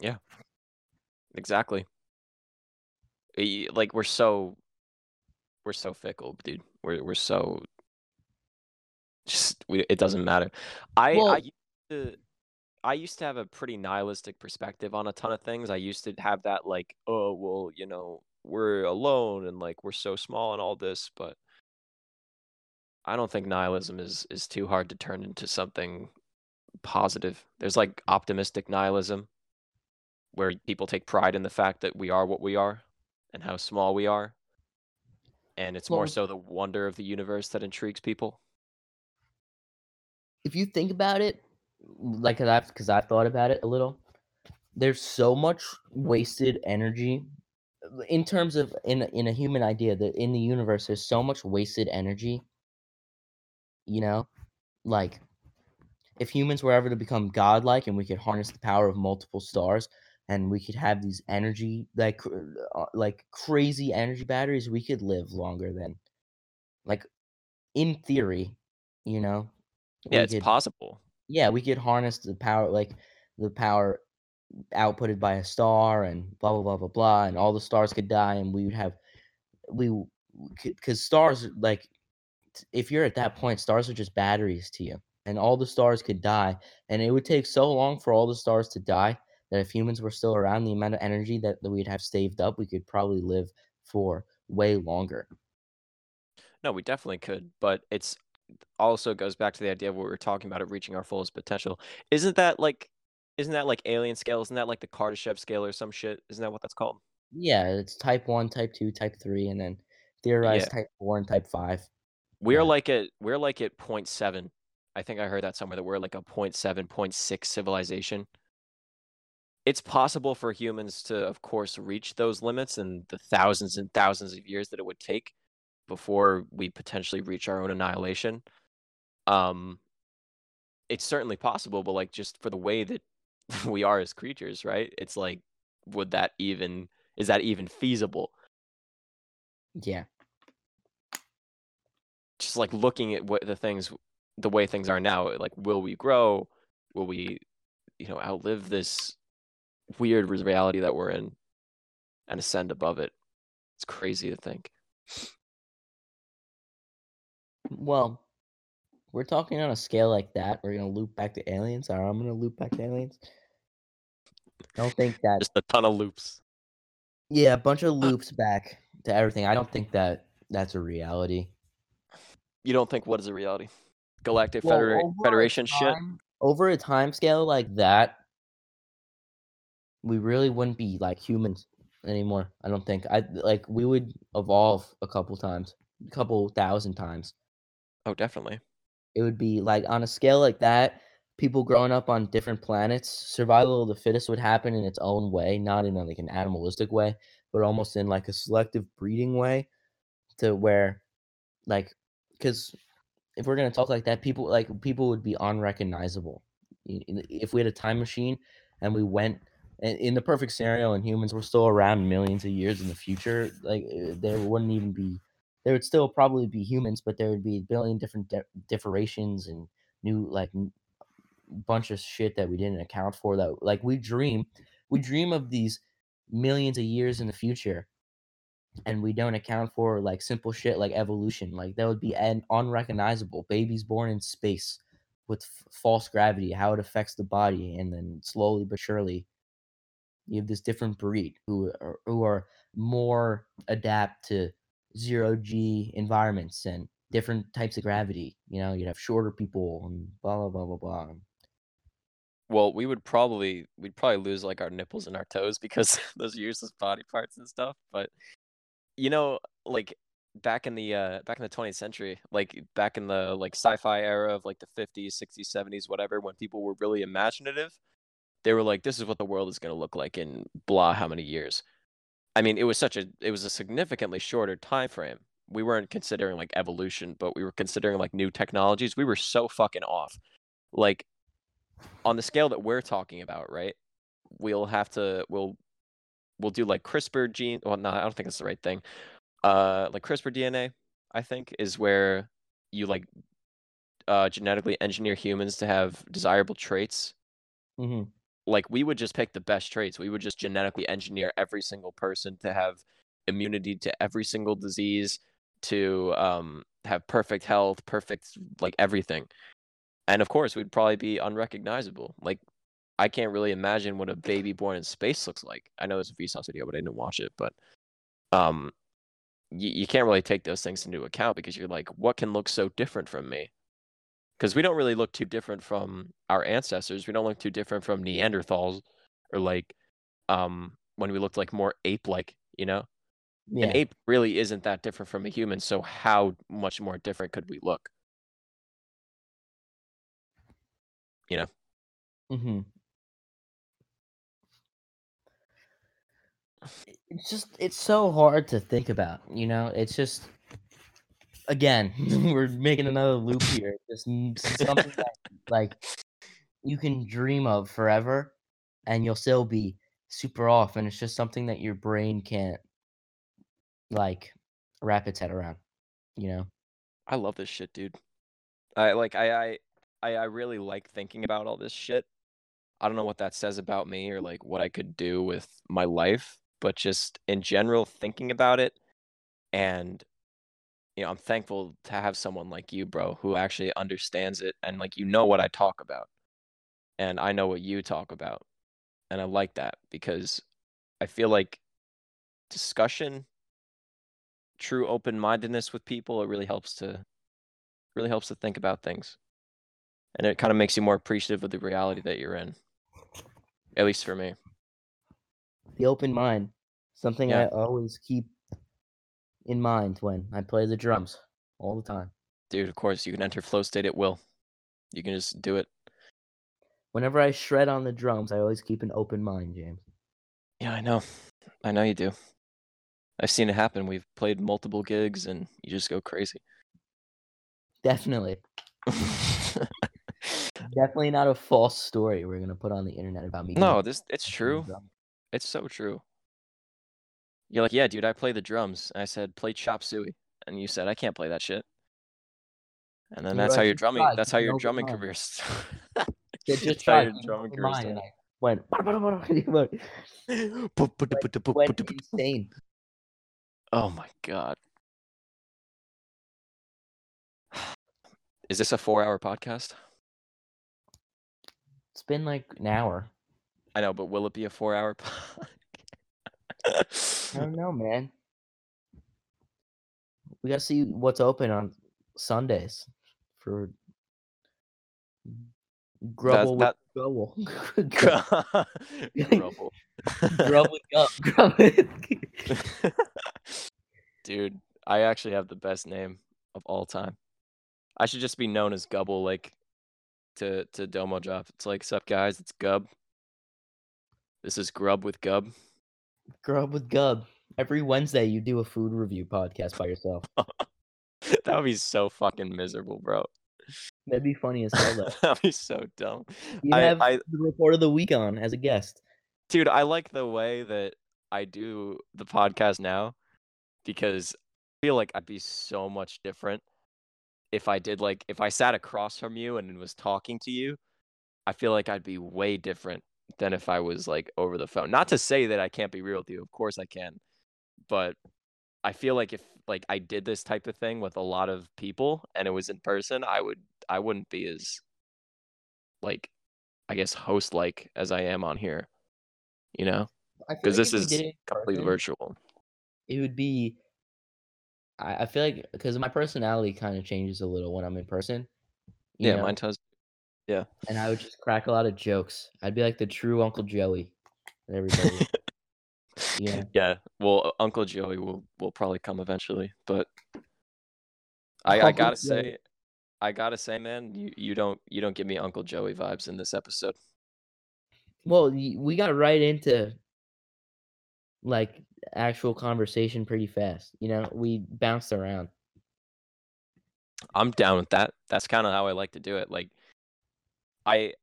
Yeah, exactly. Eh, like we're so we're so fickle, dude. We're we're so just we, it doesn't matter. I I used to I used to have a pretty nihilistic perspective on a ton of things. I used to have that like, oh well, you know, we're alone and like we're so small and all this, but I don't think nihilism is is too hard to turn into something positive. There's like optimistic nihilism where people take pride in the fact that we are what we are and how small we are. And it's more so the wonder of the universe that intrigues people. If you think about it, like that, because I've thought about it a little, there's so much wasted energy in terms of in in a human idea that in the universe there's so much wasted energy. You know, like if humans were ever to become godlike and we could harness the power of multiple stars and we could have these energy like uh, like crazy energy batteries, we could live longer than like in theory, you know. Yeah, it's could- possible. yeah, we could harness the power, like the power outputted by a star, and blah blah blah blah blah, and all the stars could die, and we would have we because stars like if you're at that point, stars are just batteries to you, and all the stars could die, and it would take so long for all the stars to die that if humans were still around, the amount of energy that, that we'd have saved up, we could probably live for way longer. No, we definitely could, but it's also goes back to the idea of what we were talking about of reaching our fullest potential. Isn't that like isn't that like alien scale? Isn't that like the Kardashev scale or some shit? Isn't that what that's called? Yeah, it's type one, type two, type three, and then theorized type four and type five. We're Yeah. like at we're like at 0.7. I think I heard that somewhere that we're like a 0.7, 0.6 civilization. It's possible for humans to, of course, reach those limits in the thousands and thousands of years that it would take before we potentially reach our own annihilation. Um, it's certainly possible, but like just for the way that we are as creatures, right? It's like, would that even is that even feasible? Yeah. just like looking at what the things the way things are now like will we grow will we you know outlive this weird reality that we're in and ascend above it it's crazy to think Well, we're talking on a scale like that. We're gonna loop back to aliens, or I'm gonna loop back to aliens. I don't think that. just a ton of loops Yeah, a bunch of uh loops back to everything. I don't think that that's a reality. you don't think what is a reality galactic Well, Federa- federation shit Over a time scale like that, we really wouldn't be like humans anymore. I don't think. I like we would evolve a couple times, a couple thousand times. Oh definitely it would be like on a scale like that people growing up on different planets survival of the fittest would happen in its own way not in like an animalistic way but almost in like a selective breeding way to where like because if we're gonna talk like that, people like people would be unrecognizable. If we had a time machine and we went in in the perfect scenario and humans were still around millions of years in the future, like uh, there wouldn't even be there would still probably be humans, but there would be a billion different di- differations and new like bunch of shit that we didn't account for that like we dream we dream of these millions of years in the future and we don't account for like simple shit like evolution like that would be mm. an unrecognizable babies born in space with f- false gravity how it affects the body and then slowly but surely you have this different breed who are, who are more adapt to zero g environments and different types of gravity you know you'd have shorter people and blah blah blah blah blah Well, we would probably we'd probably lose like our nipples and our toes because those are useless body parts and stuff. But you know, like back in the uh back in the 20th century, like back in the like sci-fi era of like the 50s, 60s, 70s, whatever, when people were really imaginative, they were like, this is what the world is gonna look like in blah how many years. I mean, it was such a it was a significantly shorter time frame. We weren't considering like evolution, but we were considering like new technologies. We were so fucking off. Like on the scale that we're talking about, right? We'll have to we'll we'll do like CRISPR gene. Well, no, I don't think it's the right thing. Uh, like CRISPR DNA, I think is where you like uh genetically engineer humans to have desirable traits. mm-hmm. Like we would just pick the best traits. We would just genetically engineer every single person to have immunity to every single disease, to um have perfect health, perfect like everything. And of course, we'd probably be unrecognizable. Like I can't really imagine what a baby born in space looks like. I know there's a Vsauce video, but I didn't watch it. But um, you, you can't really take those things into account because you're like, what can look so different from me? Because we don't really look too different from our ancestors. We don't look too different from Neanderthals or like um when we looked like more ape-like. You know, yeah an ape really isn't that different from a human. So how much more different could we look? You know. Mm-hmm. It's just it's so hard to think about, you know. It's just again we're making another loop here. Just something that like you can dream of forever, and you'll still be super off, and it's just something that your brain can't like wrap its head around, you know. I love this shit, dude. I like I I I, I really like thinking about all this shit. I don't know what that says about me or like what I could do with my life, but just in general thinking about it and you know, I'm thankful to have someone like you, bro, who actually understands it and like you know what I talk about. And I know what you talk about. And I like that because I feel like discussion, true open-mindedness with people, it really helps to really helps to think about things. And it kind of makes you more appreciative of the reality that you're in. At least for me. The open mind, something Yeah. I always keep in mind when I play the drums all the time. Dude, of course, you can enter flow state at will. You can just do it. Whenever I shred on the drums, I always keep an open mind, James. Yeah, I know. I know you do. I've seen it happen. We've played multiple gigs and you just go crazy. Definitely. Definitely not a false story we're gonna put on the internet about me. no, this it's true. It's so true. You're like, yeah, dude, I play the drums. And I said, play chop suey. And you said, I can't play that shit. And then that's how your drumming that's how your drumming mind." career That's just try, your drumming career mind," and started. Went, went insane. Oh my god. Is this a four hour podcast? It's been like an hour. I know, but will it be a four hour I don't know, man. We gotta see what's open on Sundays for Grubble that- with Grubble. Grumble. Grub with Gub. Grub with- Dude, I actually have the best name of all time. I should just be known as Gubble, like to to Domo Drop. It's like, sup guys, it's Gub. This is Grub with Gub. Grub with Gub. Every Wednesday, you do a food review podcast by yourself. that would be so fucking miserable, bro. That'd be funny as hell though. That'd be so dumb. You I- have I- the report of the week on as a guest. Dude, I like the way that I do the podcast now because I feel like I'd be so much different if I did like if I sat across from you and was talking to you. I feel like I'd be way different than if I was like over the phone. Not to say that I can't be real with you. Of course I can. But I feel like if like I did this type of thing with a lot of people and it was in person, I would I wouldn't be as like I guess host like as I am on here. You know? Because like this is did it in completely person, virtual. It would be. I, I feel like because my personality kind of changes a little when I'm in person. Yeah, know, mine does. And I would just crack a lot of jokes. I'd be like the true Uncle Joey. that Everybody, yeah. Yeah. Well, Uncle Joey will will probably come eventually, but I, I gotta Joey. say, I gotta say, man, you, you don't you don't give me Uncle Joey vibes in this episode. Well, we got right into like actual conversation pretty fast. You know, we bounced around. I'm down with that. That's kind of how I like to do it. Like, I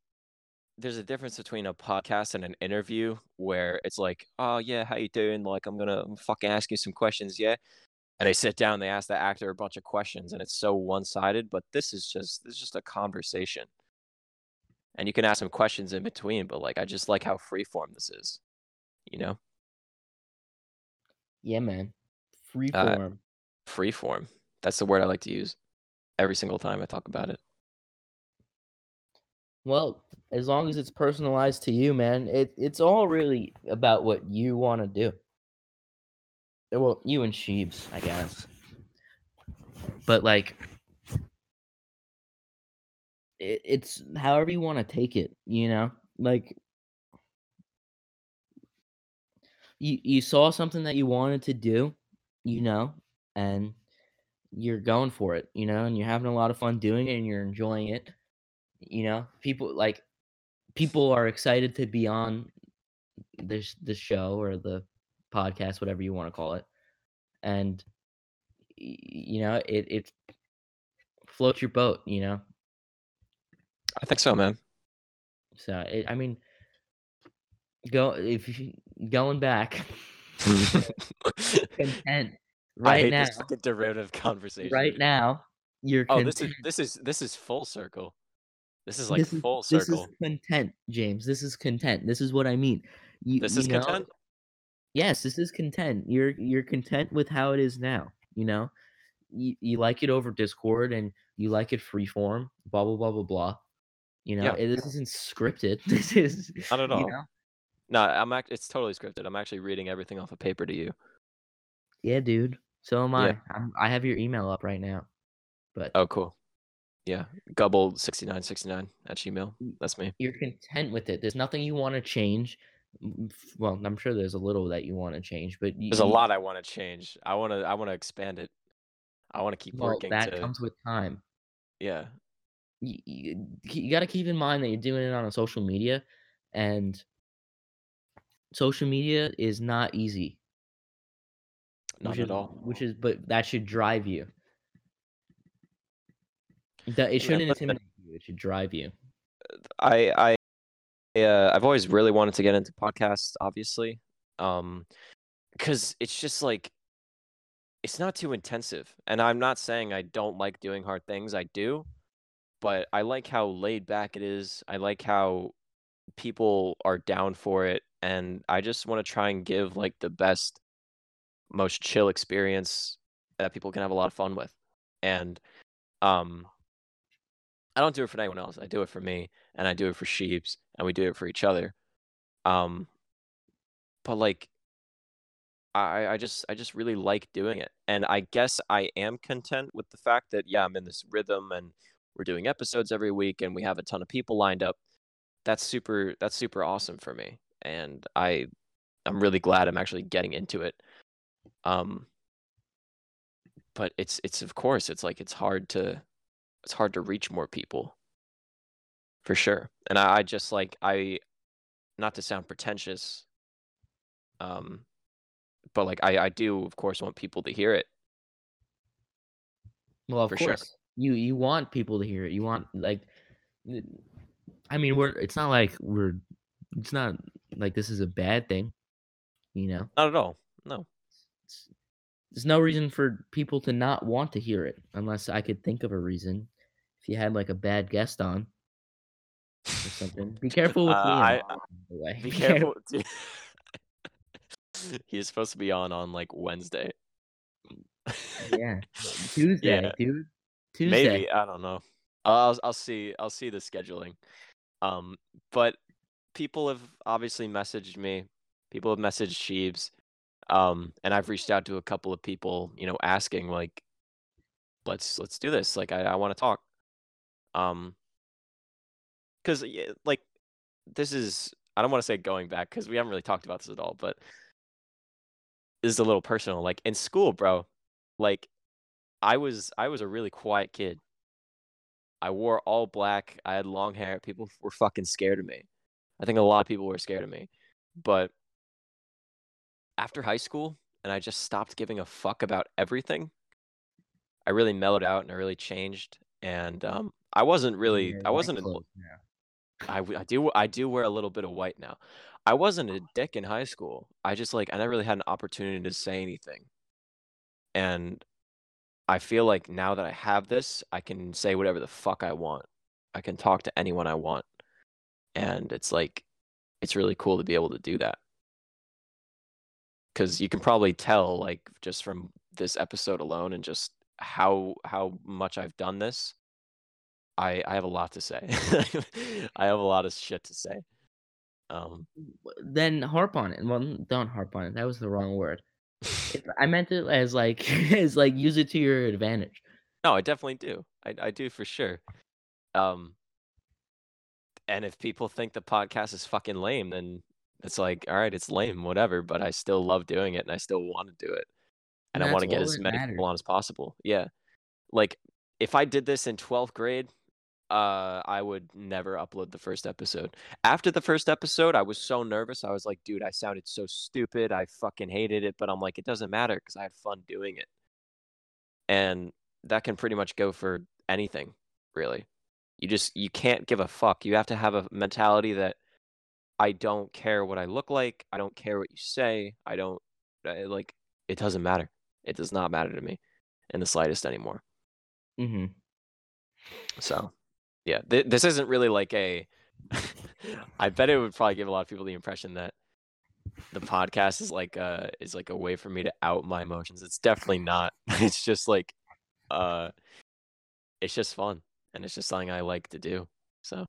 there's a difference between a podcast and an interview where it's like, oh yeah, how you doing? Like, I'm gonna fucking ask you some questions, yeah. And they sit down, they ask the actor a bunch of questions, and it's so one-sided. But this is just this is just a conversation, and you can ask some questions in between. But like, I just like how freeform this is, you know, Yeah, man. Uh, form. freeform. That's the word I like to use every single time I talk about it. Well, as long as it's personalized to you, man, it it's all really about what you want to do. Uh, Well, you and Sheebs, I guess. But like it, it's however you want to take it, you know? Like you you saw something that you wanted to do, you know, and you're going for it, you know, and you're having a lot of fun doing it and you're enjoying it. You know, people like people are excited to be on this this show or the podcast, whatever you want to call it, and you know it it floats your boat. You know, I think so, man. so it, I mean, go if you, going back content right now, derivative conversation. right now you're Oh, content. this is this is this is full circle. This is like this is, full this is content, James. This is content. This is what I mean. You, This you is know, content. yes this is content you're you're content with how it is now you know you, you like it over discord and you like it free form. blah blah blah blah blah you know yeah. this isn't scripted this is Not at you all. know No, I'm act- it's totally scripted. I'm actually reading everything off of paper to you. yeah dude so am Yeah. i I'm, i have your email up right now but Oh, cool. Yeah, gubble sixty nine sixty nine at Gmail. That's me. you're content with it there's nothing you want to change well i'm sure there's a little that you want to change but you, There's a lot I want to change. I want to I want to expand it. I want to keep well, working that to comes with time yeah. you, you, you got to keep in mind that you're doing it on a social media and social media is not easy Not which at is, all. which is but that should drive you that it shouldn't intimidate you it should drive you I I uh, I've always really wanted to get into podcasts, obviously, um, because it's just like it's not too intensive. And I'm not saying I don't like doing hard things. I do, but I like how laid back it is. I like how people are down for it, and I just want to try and give like the best, most chill experience that people can have a lot of fun with. And um, I don't do it for anyone else. I do it for me, and I do it for Sheeps, and we do it for each other. Um, but like, I I just I just really like doing it, and I guess I am content with the fact that yeah, I'm in this rhythm, and we're doing episodes every week, and we have a ton of people lined up. That's super. That's super awesome for me, and I I'm really glad I'm actually getting into it. Um, but it's it's of course it's like it's hard to it's hard to reach more people for sure and I, I just like i not to sound pretentious um but like i i do of course want people to hear it Well, of For sure. course, you you want people to hear it. You want like, i mean, we're. It's not like we're. It's not like this is a bad thing. You know, Not at all. No. It's- there's no reason for people to not want to hear it, unless I could think of a reason. If you had like a bad guest on or something, be careful with Uh, me. I- Mom, by the way. Be careful. dude. He's supposed to be on on like Wednesday. yeah, Tuesday, dude. Tuesday. Maybe I don't know. I'll I'll see. I'll see the scheduling. Um, but people have obviously messaged me. People have messaged Sheaves. Um, and I've reached out to a couple of people, you know, asking like, let's let's do this. Like, I I want to talk. Um, because like this is I don't want to say going back because we haven't really talked about this at all, but this is a little personal. Like in school, bro, like I was I was a really quiet kid. I wore all black. I had long hair. People were fucking scared of me. I think a lot of people were scared of me. But after high school, and I just stopped giving a fuck about everything. I really mellowed out and I really changed. And um, I wasn't really, You're I wasn't, a, now. I, I do, I do wear a little bit of white now. I wasn't a dick in high school. I just like, I never really had an opportunity to say anything. And I feel like now that I have this, I can say whatever the fuck I want. I can talk to anyone I want. And it's like, it's really cool to be able to do that. Cause you can probably tell, like, just from this episode alone and just how how much I've done this. I I have a lot to say. I have a lot of shit to say. Um Then harp on it. Well, don't harp on it. That was the wrong word. I meant it as like as like use it to your advantage. No, I definitely do. I I do for sure. Um and if people think the podcast is fucking lame, then it's like, all right, it's lame, whatever, but I still love doing it and I still want to do it. And, And I want to get as many matters. people on as possible. Yeah. Like if I did this in 12th grade, uh I would never upload the first episode. After the first episode, I was so nervous. I was like, dude, I sounded so stupid. I fucking hated it, but I'm like, it doesn't matter cuz I had fun doing it. And that can pretty much go for anything, really. You just you can't give a fuck. You have to have a mentality that I don't care what I look like. I don't care what you say. I don't I, like it doesn't matter. It does not matter to me in the slightest anymore. hmm So, yeah, th- this isn't really like a. I bet it would probably give a lot of people the impression that the podcast is like uh is like a way for me to out my emotions. It's definitely not. It's just like, uh, it's just fun and it's just something I like to do. So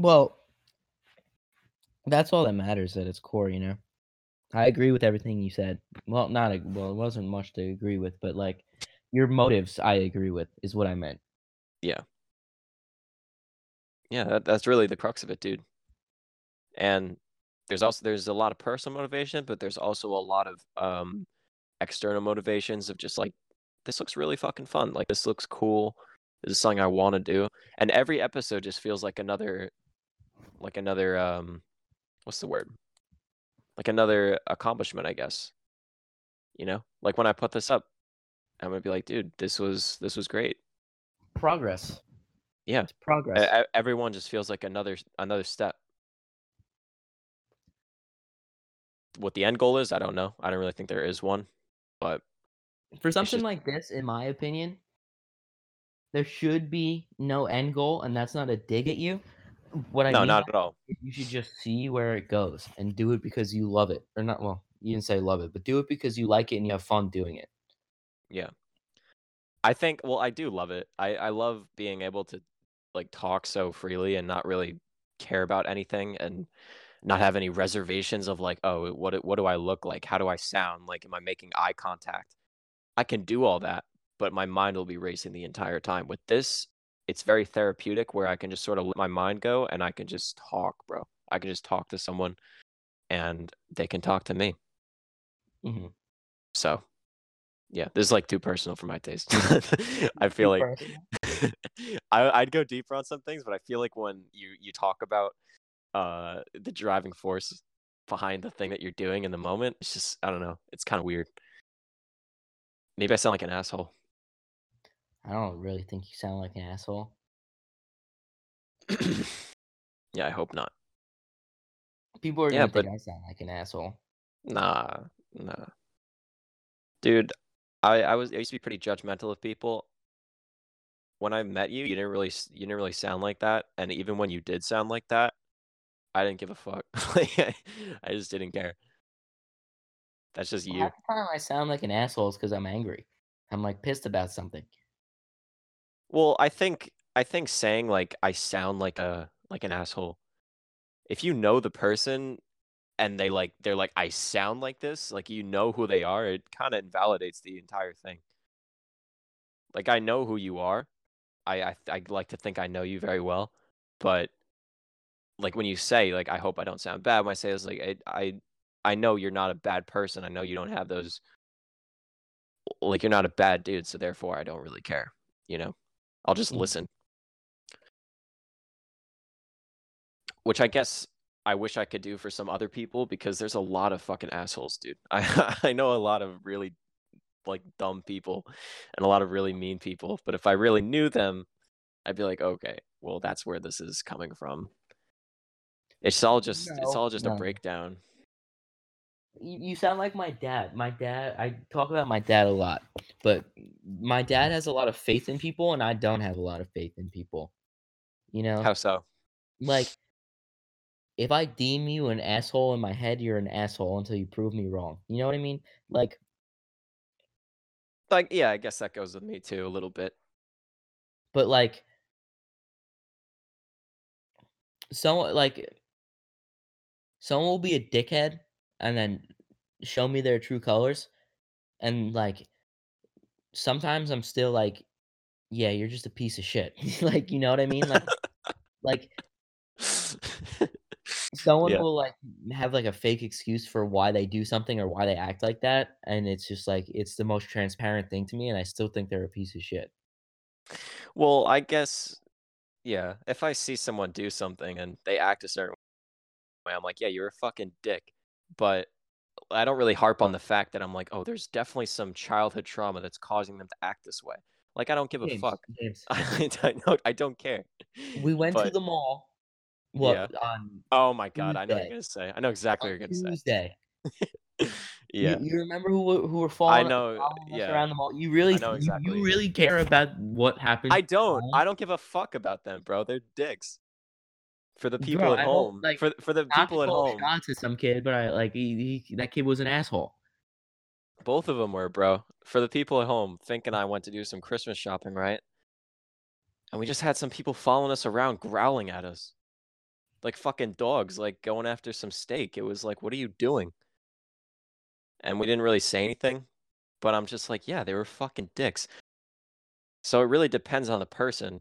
Well, that's all that matters at its core, you know. I agree with everything you said. Well, not a, well, it wasn't much to agree with, but like your motives, I agree with, is what I meant. yeah, yeah, that, that's really the crux of it, dude. And there's also there's a lot of personal motivation, but there's also a lot of um external motivations of just like this looks really fucking fun. Like this looks cool. This is something I want to do. And every episode just feels like another like another um what's the word? Like another accomplishment, I guess. You know? Like when I put this up, I'm gonna be like, dude, this was this was great. Progress. Yeah. It's progress. E- e- Everyone just feels like another another step. What the end goal is, I don't know. I don't really think there is one, but For something just- like this, in my opinion, there should be no end goal, and that's not a dig at you. What I no, mean not at all. you should just see where it goes and do it because you love it, or not. Well, you didn't say love it, but do it because you like it and you have fun doing it. Yeah. I think well, I do love it. I I love being able to like talk so freely and not really care about anything and not have any reservations of like, oh, what what do I look like? How do I sound? Like am I making eye contact? I can do all that, but my mind will be racing the entire time. With this, it's very therapeutic where I can just sort of let my mind go and I can just talk, bro. I can just talk to someone and they can talk to me. Mhm. So, yeah, this is like too personal for my taste. I feel Too like. I, I'd go deeper on some things, but I feel like when you you talk about uh the driving force behind the thing that you're doing in the moment, it's just I don't know, it's kind of weird. Maybe I sound like an asshole. I don't really think you sound like an asshole. yeah, I hope not. People are Yeah, gonna think but- I sound like an asshole. Nah, nah. Dude, I I was I used to be pretty judgmental of people. When I met you, you didn't really you didn't really sound like that, and even when you did sound like that, I didn't give a fuck. Like I, I just didn't care. That's just you. half the time I sound like an asshole is because I'm angry. I'm like pissed about something. Well, I think I think saying like I sound like a like an asshole. If you know the person and they like they're like I sound like this, like you know who they are, it kind of invalidates the entire thing. Like I know who you are. I I I like to think I know you very well, but like when you say like I hope I don't sound bad when I say this like I I I know you're not a bad person. I know you don't have those like you're not a bad dude, so therefore I don't really care, you know. I'll just Mhm. listen. Which I guess I wish I could do for some other people because there's a lot of fucking assholes, dude. I I know a lot of really like dumb people and a lot of really mean people, but if I really knew them, I'd be like, okay, well that's where this is coming from. It's all just it's all just no. a breakdown. You, you sound like my dad. My dad, I talk about my dad a lot, but my dad has a lot of faith in people, and I don't have a lot of faith in people. You know, How so? like if I deem you an asshole in my head, you're an asshole until you prove me wrong. You know what I mean? Like, Like yeah, I guess that goes with me too a little bit. but like, someone like someone will be a dickhead and then show me their true colors, and like sometimes I'm still like, yeah, you're just a piece of shit. like, you know what I mean? Like, like someone Yeah. will like have like a fake excuse for why they do something or why they act like that, and it's just like it's the most transparent thing to me, and I still think they're a piece of shit. Well, I guess, yeah. If I see someone do something and they act a certain way, I'm like, yeah, you're a fucking dick. But I don't really harp on the fact that I'm like, oh, there's definitely some childhood trauma that's causing them to act this way. Like, I don't give a James, fuck. James, I, I don't. I don't care. we went to the mall. What Yeah. on Oh my god, I know what you're gonna say. I know exactly on what you're gonna Tuesday? say. yeah. You, you remember who were- who were following, know, following us yeah. around the mall? You really, know you- exactly. you, really care about what happened? I don't. I don't give a fuck about them, bro. They're dicks. For the people Bro, at I hope, home. like, for for the people at home. shots to some kid, but I like he, he, that kid was an asshole. Both of them were, bro. For the people at home, Fink and I went to do some Christmas shopping, right? And we just had some people following us around, growling at us. Like fucking dogs, like going after some steak. It was like, what are you doing? And we didn't really say anything, but I'm just like, yeah, they were fucking dicks. So it really depends on the person.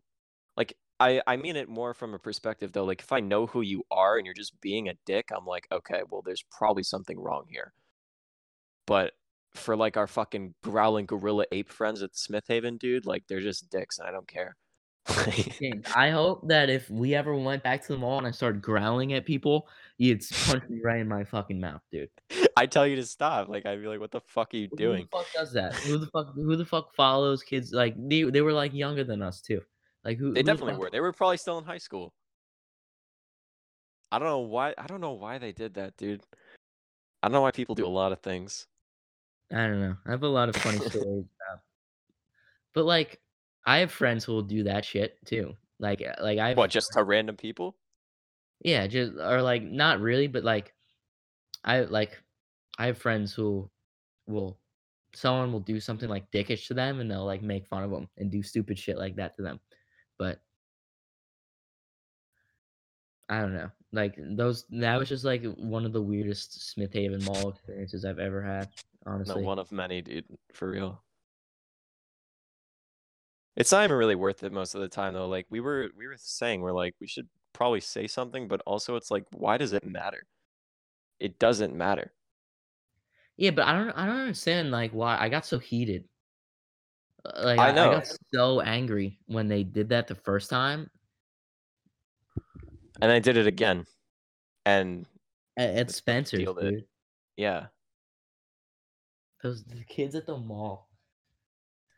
I, I mean it more from a perspective though. Like, if I know who you are and you're just being a dick, I'm like, okay, well, there's probably something wrong here. But for like our fucking growling gorilla ape friends at Smith Haven, dude, like they're just dicks, and I don't care. I hope that if we ever went back to the mall and I started growling at people, you'd punch me right in my fucking mouth, dude. I tell you to stop. Like I'd be like, what the fuck are you Who doing? Who the fuck does that? Who the fuck? Who the fuck follows kids? Like they, they were like younger than us too. Like who? They definitely were. They were probably still in high school. I don't know why. I don't know why they did that, dude. I don't know why people do a lot of things. I don't know. I have a lot of funny stories about. But like, I have friends who will do that shit too. Like, uh, like I What, just to random people? Yeah, just or like not really, but like I like I have friends who will someone will do something like dickish to them and they'll like make fun of them and do stupid shit like that to them. But I don't know. Like those that was just like one of the weirdest Smith Haven Mall experiences I've ever had, honestly. one of many, dude. For real. It's not even really worth it most of the time though. Like we were we were saying we're like we should probably say something, but also it's like why does it matter? It doesn't matter. Yeah, but I don't I don't understand like why I got so heated. Uh, Like I I, I got so angry when they did that the first time And I did it again. And at, Spencer's, dude. yeah. Those the kids at the mall.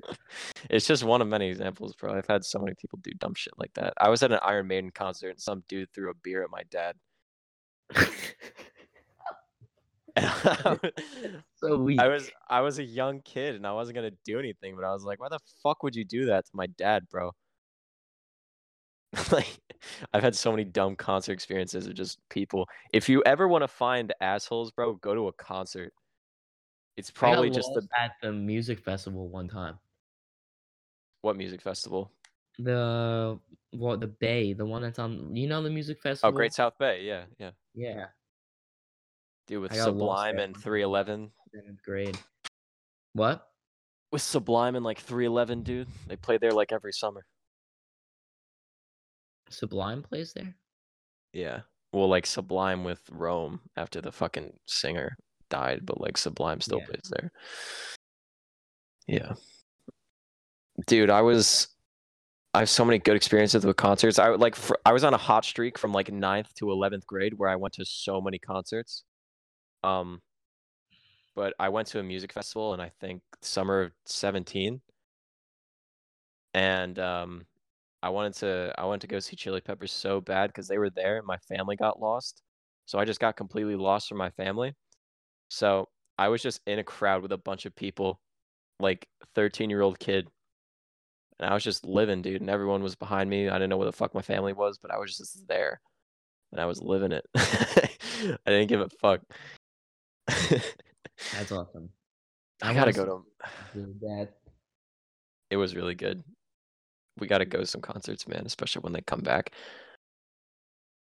it's just one of many examples, bro. I've had so many people do dumb shit like that. I was at an Iron Maiden concert and some dude threw a beer at my dad. so weak. I was I was a young kid and I wasn't gonna do anything, but I was like, why the fuck would you do that to my dad, bro? like I've had so many dumb concert experiences of just people. If you ever want to find assholes, bro, go to a concert. It's probably just the at the music festival one time. what music festival? The what the Bay, the one that's on. You know the music oh, festival. Oh. Great South Bay, yeah, yeah. Yeah, Dude with I got lost Sublime and one time. 311. seventh grade. What? With Sublime and like 311, dude. They play there like every summer. Sublime plays there. Yeah. Well, like Sublime with Rome after the fucking singer died, but like Sublime still Yeah. plays there. Yeah. Dude, I was I have so many good experiences with concerts. I like fr I was on a hot streak from like 9th to 11th grade where I went to so many concerts. Um but I went to a music festival in I think summer of 17 and um I wanted to I wanted to go see Chili Peppers so bad because they were there and my family got lost. So I just got completely lost from my family. So I was just in a crowd with a bunch of people, like 13 year old kid. And I was just living, dude, and everyone was behind me. I didn't know where the fuck my family was, but I was just there. And I was living it. I didn't give a fuck. That's awesome. I I gotta go to bad. it was really good. We got to go to some concerts, man, especially when they come back.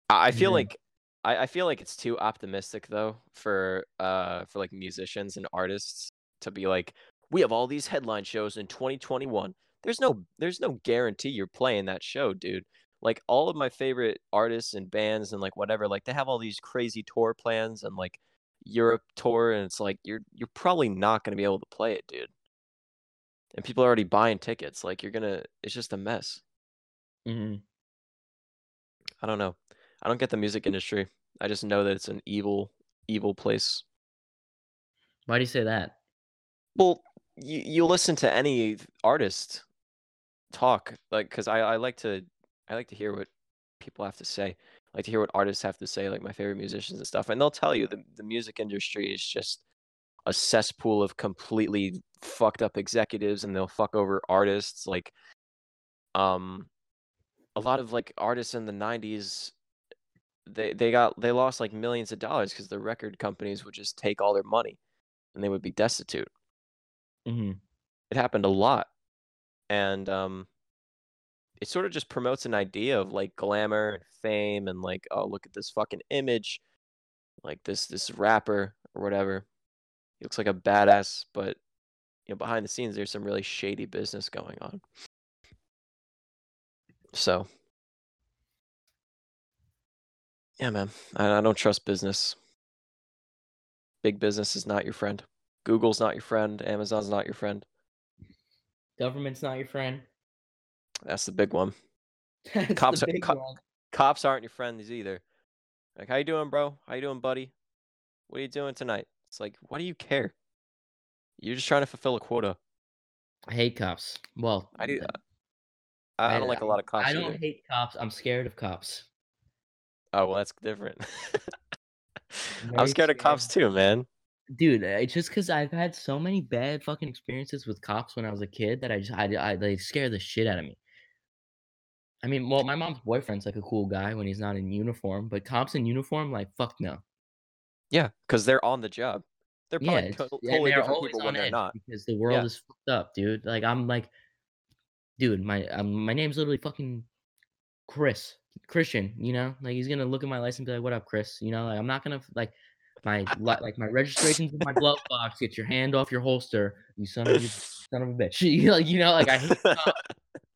I I feel Yeah. like I, I feel like it's too optimistic though for uh for like musicians and artists to be like we have all these headline shows in 2021. There's no there's no guarantee you're playing that show, dude. Like all of my favorite artists and bands and like whatever, like they have all these crazy tour plans and like Europe tour and it's like you're you're probably not going to be able to play it, dude and people are already buying tickets. Like you're gonna, it's just a mess. Mhm. I don't know. I don't get the music industry. I just know that it's an evil, evil place. Why do you say that? Well, you you listen to any artist talk, like, cause I I like to I like to hear what people have to say. Like to hear what artists have to say, like my favorite musicians and stuff, and they'll tell you the the music industry is just a cesspool of completely fucked up executives, and they'll fuck over artists. Like, um, a lot of like artists in the '90s, they they got they lost like millions of dollars because the record companies would just take all their money, and they would be destitute. Mm-hmm. It happened a lot, and um, it sort of just promotes an idea of like glamour and fame, and like oh look at this fucking image, like this this rapper or whatever. He looks like a badass, but you know behind the scenes there's some really shady business going on. So yeah, man, I, I don't trust business. Big business is not your friend. Google's not your friend. Amazon's not your friend. Government's not your friend. That's the big one. Cops big co- one. Cops aren't your friends either. Like, how you doing, bro? How you doing, buddy? What are you doing tonight? It's like, why do you care? You're just trying to fulfill a quota. I hate cops. Well, I do. I, I don't like a lot of cops I don't either. hate cops. I'm scared of cops. Oh well, that's different. I'm scared of cops too, man. Dude, uh, it's just because I've had so many bad fucking experiences with cops when I was a kid that I just I, I they scare the shit out of me. I mean, well, my mom's boyfriend's like a cool guy when he's not in uniform, but cops in uniform, like fuck no. Yeah, because they're on the job. They're probably to- totally they're different people on when they're not. because the world Yeah. is fucked up, dude. Like I'm like, dude, my um, my name's literally fucking Chris Christian. You know, like he's gonna look at my license and be like, "What up, Chris?" You know, like I'm not gonna like my like my registration's in my glove box. Get your hand off your holster, you son of a son of a bitch. You like you know, like I hate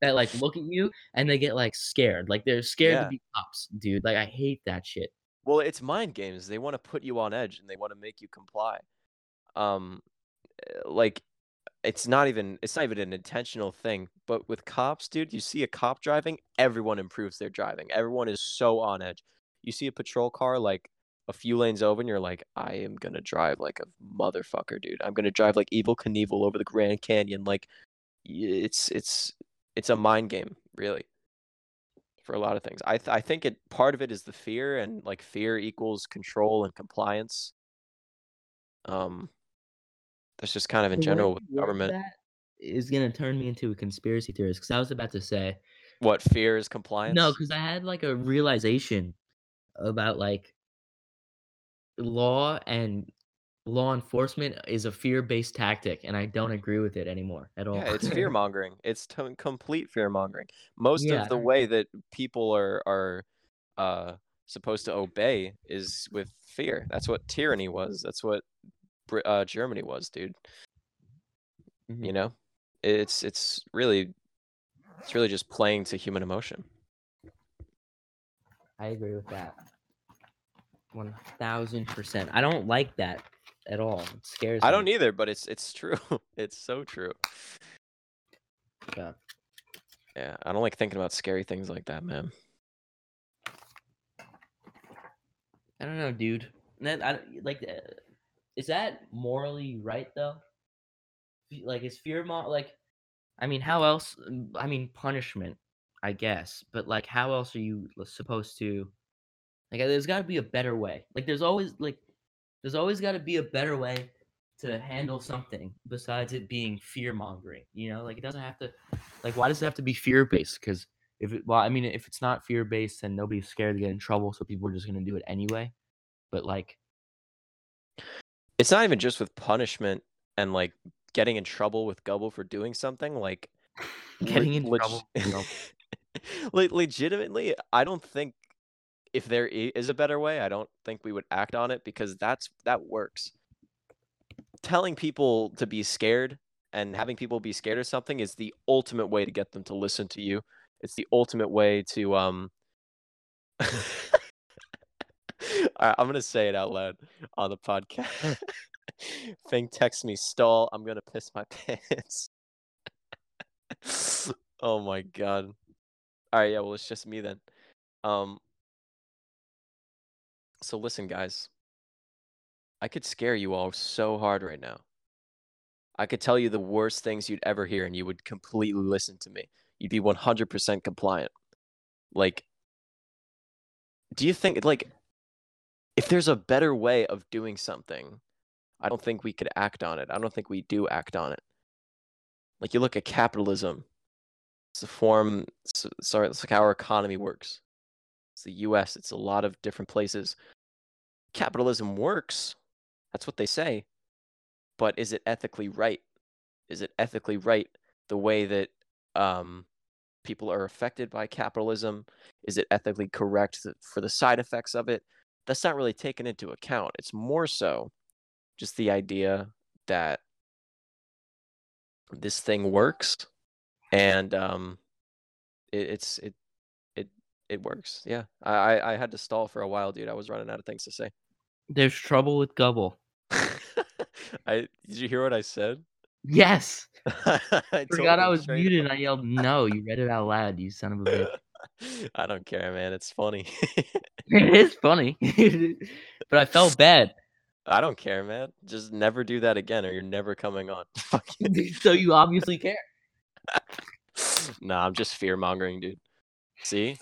that like look at you and they get like scared, like they're scared Yeah. to be cops, dude. Like I hate that shit. Well, it's mind games. They want to put you on edge and they want to make you comply. Um, eh, like it's not even it's not even an intentional thing. But with cops, dude, you see a cop driving, everyone improves their driving. Everyone is so on edge. You see a patrol car like a few lanes over, and you're like, I am gonna drive like a motherfucker, dude. I'm gonna drive like Evel Knievel over the Grand Canyon. Like, it's it's it's a mind game, really, for a lot of things. I th- I think it part of it is the fear, and like fear equals control and compliance. Um, that's just kind of in general you with government. that is gonna turn me into a conspiracy theorist because I was about to say What fear is compliance? no, because I had like a realization about like law and law enforcement is a fear-based tactic, and I don't agree with it anymore at all. Yeah, it's fear mongering. It's to- complete fear mongering. Most Yeah, of the way that people are are uh supposed to obey is with fear. That's what tyranny was. That's what uh, Germany was, dude. Mhm. You know, it's it's really it's really just playing to human emotion. I agree with that. One thousand percent. I don't like that at all. It scares I don't either, but it's it's true. it's so true. Yeah. Yeah, I don't like thinking about scary things like that, man. I don't know, dude. That I like. Uh, is that morally right though? Like, is fear mo- like? I mean, how else? I mean, punishment, I guess. But like, how else are you supposed to? Like, there's got to be a better way. Like, there's always like, there's always got to be a better way to handle something besides it being fear mongering. You know, like it doesn't have to. Like, why does it have to be fear based? Because if it, well, I mean, if it's not fear based, then nobody's scared to get in trouble, so people are just gonna do it anyway. But like, It's not even just with punishment and like getting in trouble with Gubble for doing something. Like Getting in leg- trouble with Gubble. Le- legitimately, I don't think if there is a better way, I don't think we would act on it because that's that works. Telling people to be scared and having people be scared of something is the ultimate way to get them to listen to you. It's the ultimate way to um All right, I'm gonna say it out loud on the podcast. Fink texts me, stall. I'm gonna piss my pants. oh my god. All right, yeah. Well, it's just me then. Um. So listen, guys. I could scare you all so hard right now. I could tell you the worst things you'd ever hear, and you would completely listen to me. You'd be 100% compliant. Like, do you think like if there's a better way of doing something, I don't think we could act on it. I don't think we do act on it. Like you look at capitalism. It's a form. Sorry, it's like how our economy works. It's the U.S. It's a lot of different places. Capitalism works. That's what they say. But is it ethically right? Is it ethically right the way that um, people are affected by capitalism? Is it ethically correct for the side effects of it? That's not really taken into account. It's more so just the idea that this thing works and um it, it's it it works yeah I, I i had to stall for a while dude i was running out of things to say there's trouble with Gubble. i did you hear what i said Yes. i Forgot I was muted and I yelled no. You read it out loud, you son of a bitch. i don't care man it's funny it is funny. but I felt bad. i don't care man just never do that again or you're never coming on so you obviously care. nah i'm just fear mongering dude see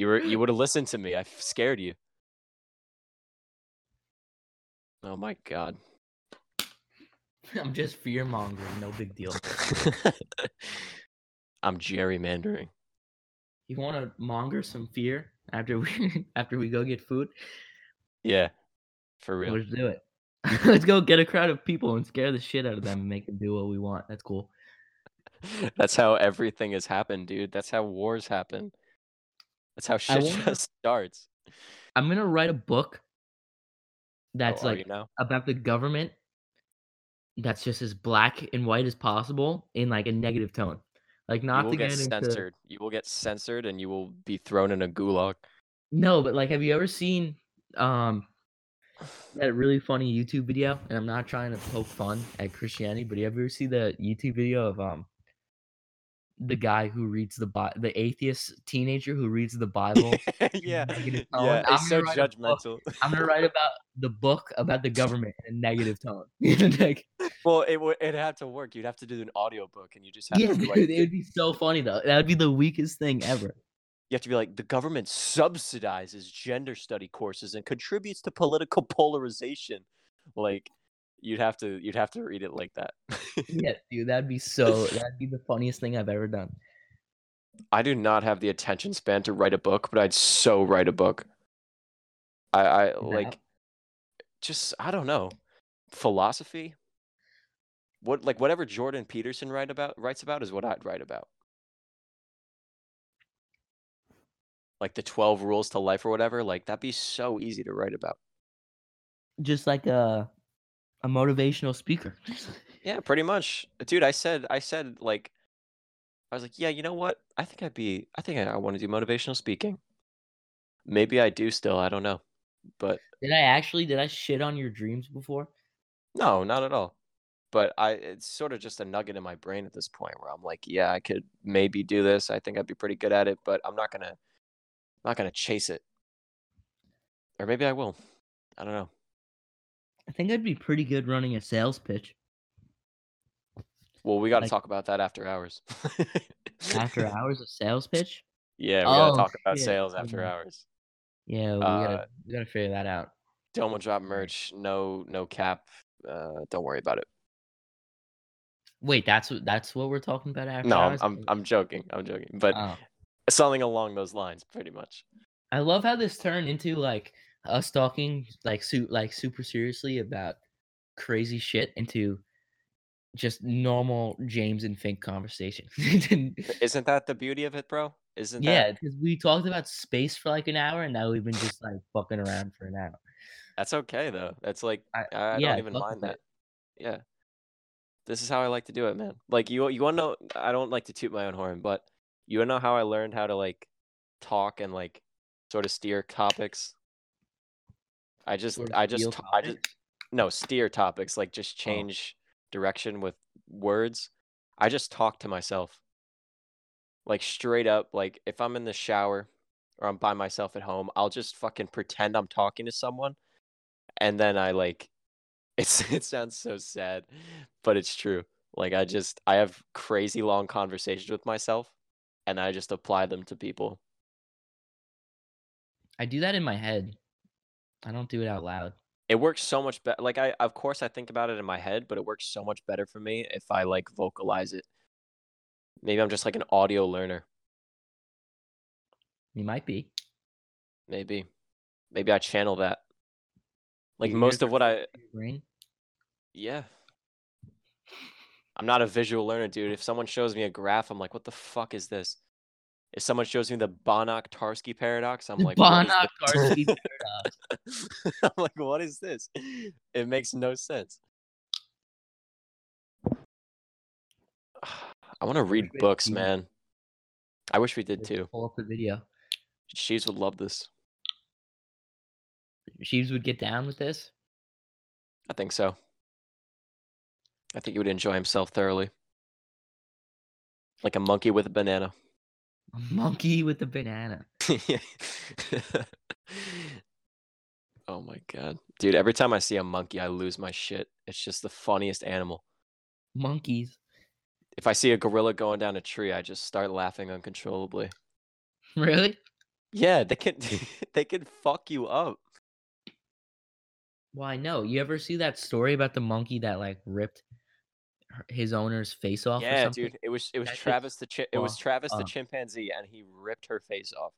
you were you would have listened to me i scared you oh my god I'm just fear mongering, no big deal. I'm gerrymandering. You want to monger some fear after we after we go get food? Yeah, for real. Let's do it. Let's go get a crowd of people and scare the shit out of them and make them do what we want. That's cool. That's how everything has happened, dude. That's how wars happen. That's how shit wonder- just starts. I'm gonna write a book that's Oh, like about the government that's just as black and white as possible in like a negative tone. Like not You will to get get into censored. You will get censored, and you will be thrown in a gulag. No, but like have you ever seen um that really funny YouTube video? And I'm not trying to poke fun at Christianity, but you ever see the YouTube video of um the guy who reads the Bi- the atheist teenager who reads the Bible? yeah, tone. yeah. It's so gonna write a book. judgmental. I'm gonna write about the book about the government in a negative tone. like, Well, it would it had to work. You'd have to do an audiobook and you just have yeah, to dude, it would be so funny though. That would be the weakest thing ever. you have to be like the government subsidizes gender study courses and contributes to political polarization. Like you'd have to you'd have to read it like that. Yeah, dude, that'd be so. That'd be the funniest thing I've ever done. I do not have the attention span to write a book, but I'd so write a book. I, I like just I don't know. Philosophy? What like whatever Jordan Peterson write about writes about is what I'd write about. Like the 12 rules to life or whatever, like that'd be so easy to write about. Just like a a motivational speaker. Yeah, pretty much. Dude, I said I said like I was like, yeah, you know what? I think I'd be I think I, I want to do motivational speaking. Maybe I do still, I don't know. But Did I actually? Did I shit on your dreams before? no, not at all. But I it's sort of just a nugget in my brain at this point where I'm like, yeah, I could maybe do this. I think I'd be pretty good at it, but I'm not going to not going to chase it. Or maybe I will. I don't know. I think I'd be pretty good running a sales pitch. Well, we got to Like- talk about that after hours. After hours of sales pitch? Yeah, we got to Oh, talk about shit, sales after yeah. hours. Yeah, we Uh, gotta we gotta figure that out. Domo drop merch, no no cap. Uh, don't worry about it. Wait, that's what that's what we're talking about after No, I'm hours? I'm, I'm joking. I'm joking. But Oh. something along those lines, pretty much. I love how this turned into like us talking like su- like super seriously about crazy shit into just normal James and Fink conversation. Isn't that the beauty of it, bro? Isn't yeah, that because we talked about space for like an hour, and now we've been just like fucking around for an hour. that's okay though. That's like I- I, yeah, don't even mind that. it. Yeah. This is how I like to do it, man. Like you you wanna know I don't like to toot my own horn, but you wanna know how I learned how to like talk and like sort of steer topics? I just I just feel t- I just no steer topics like just Oh. change direction with words. I just talk to myself. Like straight up like if i'm in the shower or i'm by myself at home i'll just fucking pretend i'm talking to someone and then i like it's it sounds so sad but it's true. Like i just i have crazy long conversations with myself and i just apply them to people. I do that in my head. I don't do it out loud. it works so much better like i of course i think about it in my head but it works so much better for me if i like vocalize it. Maybe i'm just like an audio learner. You might be. maybe. Maybe i channel that. Like Your most of what i close to your brain. yeah. I'm not a visual learner dude. If someone shows me a graph i'm like what the fuck is this if someone shows me the banach-tarski paradox i'm like Banach-Tarski paradox. i'm like what is this? It makes no sense. I want to read books man. I wish we did too. Pull up the video. she's would love this. Sheeves would get down with this. i think so. I think he would enjoy himself thoroughly. Like a monkey with a banana A monkey with a banana. oh my god. Dude, every time I see a monkey, I lose my shit. It's just the funniest animal. Monkeys. If I see a gorilla going down a tree, I just start laughing uncontrollably. Really? Yeah, they can they can fuck you up. Well, I know. You ever see that story about the monkey that like ripped his owner's face off? or Yeah, dude. It was it was That Travis the chi- it was Travis the chimpanzee and he ripped her face off.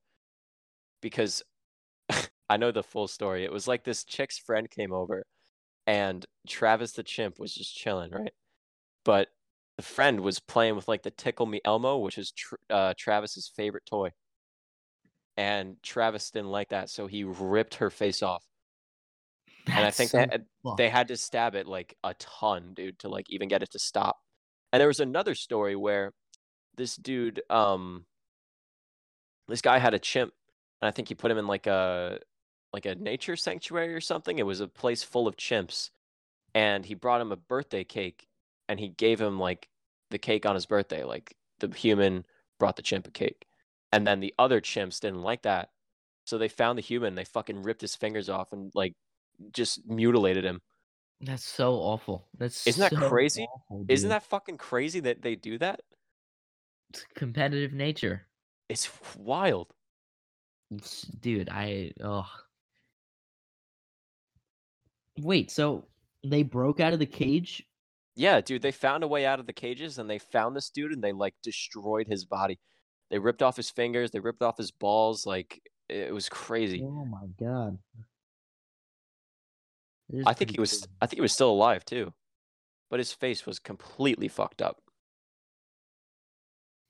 Because I know the full story. It was like this chick's friend came over and Travis the chimp was just chilling, right? But the friend was playing with like the Tickle Me Elmo, which is tr- uh, Travis's favorite toy. And Travis didn't like that, so he ripped her face off. And I think so they, had- they had to stab it like a ton, dude, to like even get it to stop. And there was another story where this dude, um, this guy had a chimp, and I think he put him in like a like a nature sanctuary or something. It was a place full of chimps, and he brought him a birthday cake, and he gave him like the cake on his birthday. Like the human brought the chimp a cake, and then the other chimps didn't like that, so they found the human. They fucking ripped his fingers off and like just mutilated him. That's so awful. That's Isn't that so crazy? awful, Isn't that fucking crazy that they do that? It's competitive nature? It's wild. It's- Dude, I oh. Wait, so they broke out of the cage? Yeah, dude, they found a way out of the cages and they found this dude and they like destroyed his body. They ripped off his fingers, they ripped off his balls, like it was crazy. Oh my god. It I think he was. I think he was still alive too. But his face was completely fucked up.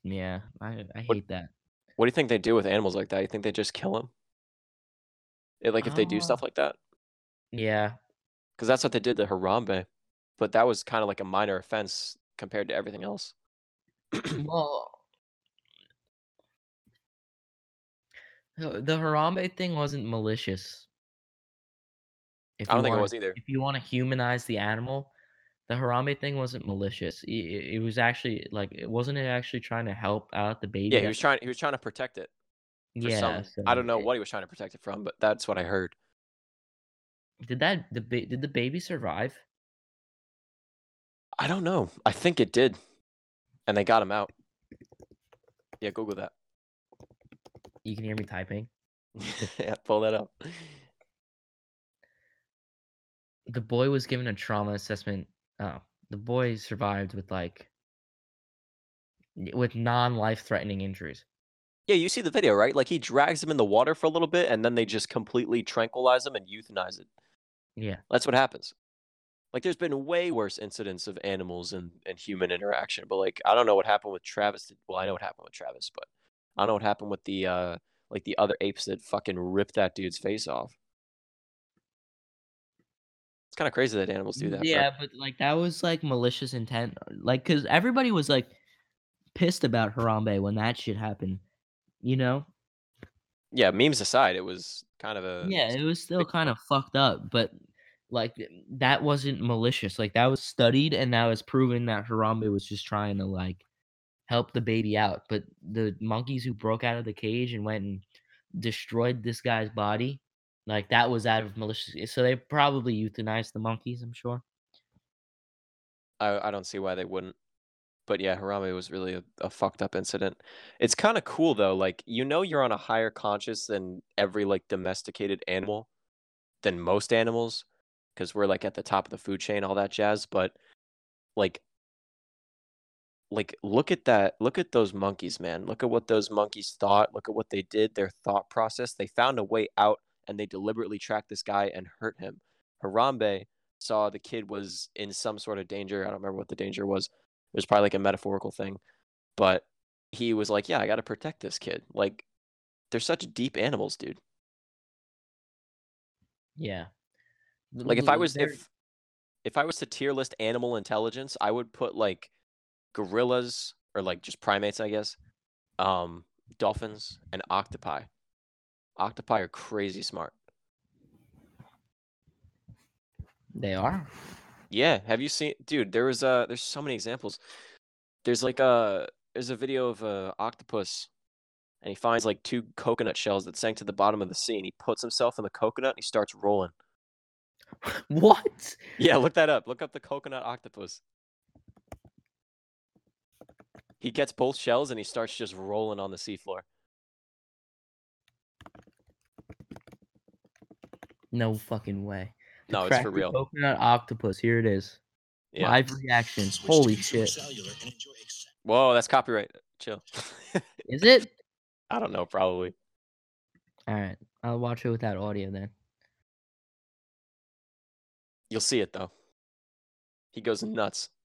Yeah, I I What- hate that. What do you think they do with animals like that? You think they just kill him? like if they do Uh, stuff like that? Yeah. Because that's what they did to Harambe. But that was kind of like a minor offense compared to everything else. Well, the Harambe thing wasn't malicious. If I don't think it wanna- was either. If you want to humanize the animal, the Harambe thing wasn't malicious. It, it was actually like, it wasn't it actually trying to help out the baby? Yeah, he was trying he was trying to protect it yeah. some so I don't know it- what he was trying to protect it from, but that's what I heard. Did that the did the baby survive? I don't know. I think it did. And they got him out. Yeah, Google that. You can hear me typing. yeah, pull that up. The boy was given a trauma assessment. Oh, the boy survived with like with non-life threatening injuries. Yeah, you see the video, right? Like he drags him in the water for a little bit and then they just completely tranquilize him and euthanize it. Yeah. That's what happens. Like there's been way worse incidents of animals and, and human interaction, but like I don't know what happened with Travis. Well, I know what happened with Travis, but I don't know what happened with the uh like the other apes that fucking ripped that dude's face off. It's kind of crazy that animals do that. bro. Yeah, but like that was like malicious intent. uh, Like, cause everybody was like pissed about Harambe when that shit happened. You know? Yeah, memes aside, it was kind of a Yeah, it was still kind of fucked up, but like that wasn't malicious. Like that was studied, and that was proven that Harambe was just trying to like help the baby out. But the monkeys who broke out of the cage and went and destroyed this guy's body, like that was out of malicious. So they probably euthanized the monkeys. I'm sure. I, I don't see why they wouldn't. But yeah, Harambe was really a, a fucked up incident. It's kind of cool though. Like you know, you're on a higher conscious than every like domesticated animal, than most animals, because we're like at the top of the food chain, all that jazz. But like, like look at that. Look at those monkeys, man. Look at what those monkeys thought. Look at what they did. Their thought process. They found a way out, and they deliberately tracked this guy and hurt him. Harambe saw the kid was in some sort of danger. I don't remember what the danger was. It was probably like a metaphorical thing. But he was like, Yeah, I gotta protect this kid. Like they're such deep animals, dude. Yeah. Like if I was They're- if if I was to tier list animal intelligence, I would put like gorillas or like just primates, I guess. Um dolphins and octopi. Octopi are crazy smart. they are. Yeah, have you seen dude, there was uh there's so many examples. There's like a there's a video of a octopus and he finds like two coconut shells that sank to the bottom of the sea and he puts himself in the coconut and he starts rolling. what? Yeah, look that up. Look up the coconut octopus. He gets both shells and he starts just rolling on the seafloor. No fucking way. The No, it's for cracker real. Coconut octopus. Here it is. Yeah. Live reaction. Switch Holy shit. Cellular and enjoy ex- Whoa, that's copyright. Chill. Is it? I don't know, probably. All right. I'll watch it without audio then. You'll see it though. He goes nuts.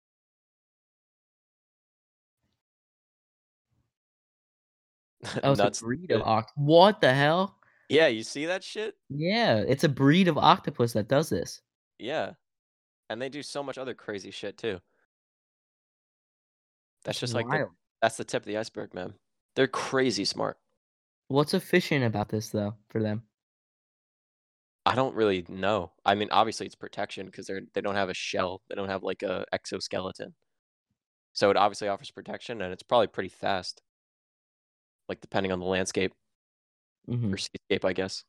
Oh, it's nuts. a breed oct. What the hell? Yeah, you see that shit? Yeah, it's a breed of octopus that does this. Yeah. And they do so much other crazy shit too. That's just like the, that's the tip of the iceberg, man. They're crazy smart. What's efficient about this though for them? I don't really know. I mean, obviously it's protection because they're they don't have a shell. They don't have like a exoskeleton. So it obviously offers protection and it's probably pretty fast. Like depending on the landscape Mhm. or seascape, I guess.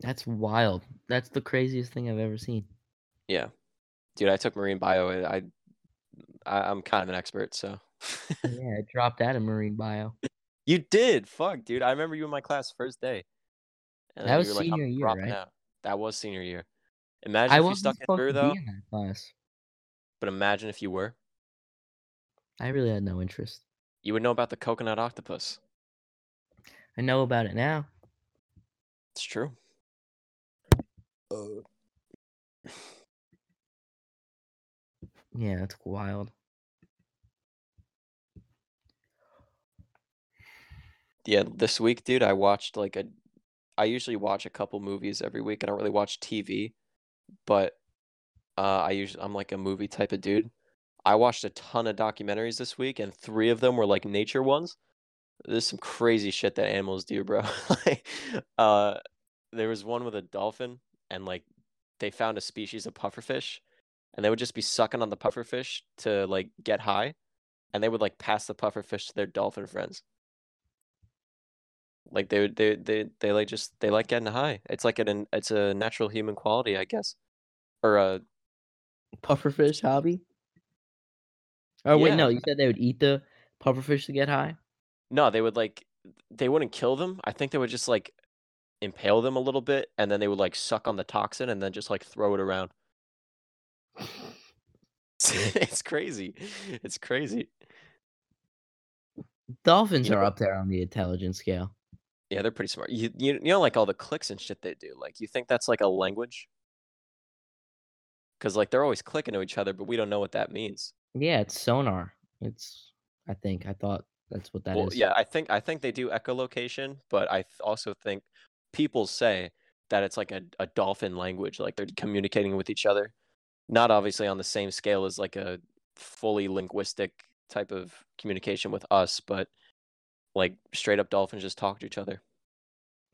That's wild. That's the craziest thing I've ever seen. Yeah, dude, I took marine bio. I, I I'm kind of an expert, so. yeah, I dropped out of marine bio. You did, fuck, dude. I remember you in my class first day. And that was like, senior year, right? Out. That was senior year. Imagine I if you stuck in through though. In that class. But imagine if you were. I really had no interest. You would know about the coconut octopus. I know about it now. It's true. Uh. Yeah, that's wild. Yeah, this week, dude, I watched like a. I usually watch a couple movies every week. I don't really watch TV, but uh, I usually I'm like a movie type of dude. I watched a ton of documentaries this week, and three of them were like nature ones. There's some crazy shit that animals do, bro. like, uh, there was one with a dolphin, and like they found a species of pufferfish, and they would just be sucking on the pufferfish to like get high, and they would like pass the pufferfish to their dolphin friends. Like they would, they they they like just they like getting high. It's like an it's a natural human quality, I guess, or a pufferfish hobby. Oh wait, no, you said they would eat the pufferfish to get high. No, they would like they wouldn't kill them. I think they would just like impale them a little bit and then they would like suck on the toxin and then just like throw it around. it's crazy. It's crazy. Dolphins are up there on the intelligence scale. Yeah, they're pretty smart. You, you you know like all the clicks and shit they do. Like you think that's like a language? Cuz like they're always clicking to each other, but we don't know what that means. Yeah, it's sonar. It's I think I thought that's what that well, is. Yeah, I think I think they do echolocation, but I th- also think people say that it's like a, a dolphin language, like they're communicating with each other. Not obviously on the same scale as like a fully linguistic type of communication with us, but like straight up dolphins just talk to each other.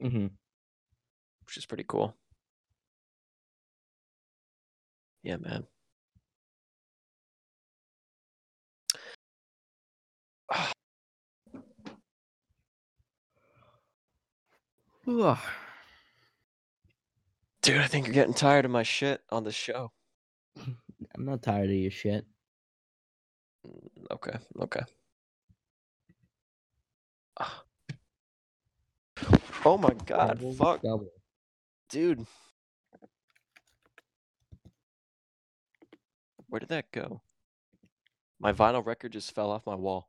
Mm-hmm. Which is pretty cool. Yeah, man. Dude, I think you're getting tired of my shit on the show. I'm not tired of your shit. Mm, okay, okay. Oh my god, double, fuck. Double. Dude. Where did that go? My vinyl record just fell off my wall.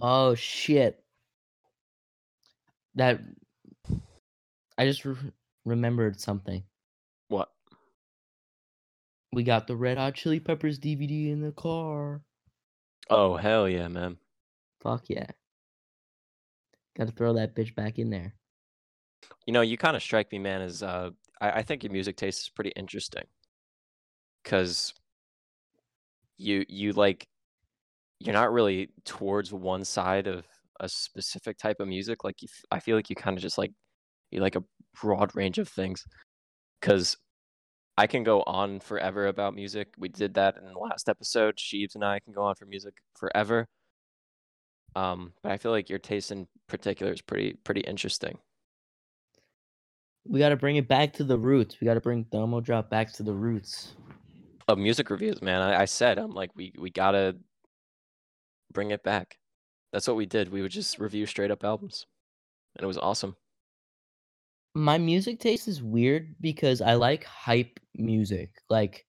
Oh shit. That I just re- remembered something. What? We got the Red Hot Chili Peppers DVD in the car. Oh hell yeah, man! Fuck yeah! Got to throw that bitch back in there. You know, you kind of strike me, man. As uh, I, I think your music taste is pretty interesting. Cause you you like you're not really towards one side of a specific type of music. Like you, I feel like you kind of just like you like a broad range of things. Because I can go on forever about music. We did that in the last episode. Sheeves and I can go on for music forever. Um, but I feel like your taste in particular is pretty pretty interesting. We got to bring it back to the roots. We got to bring Domo Drop back to the roots of music reviews, man. I, I said I'm like we we gotta bring it back. That's what we did. We would just review straight up albums, and it was awesome. My music taste is weird because I like hype music. Like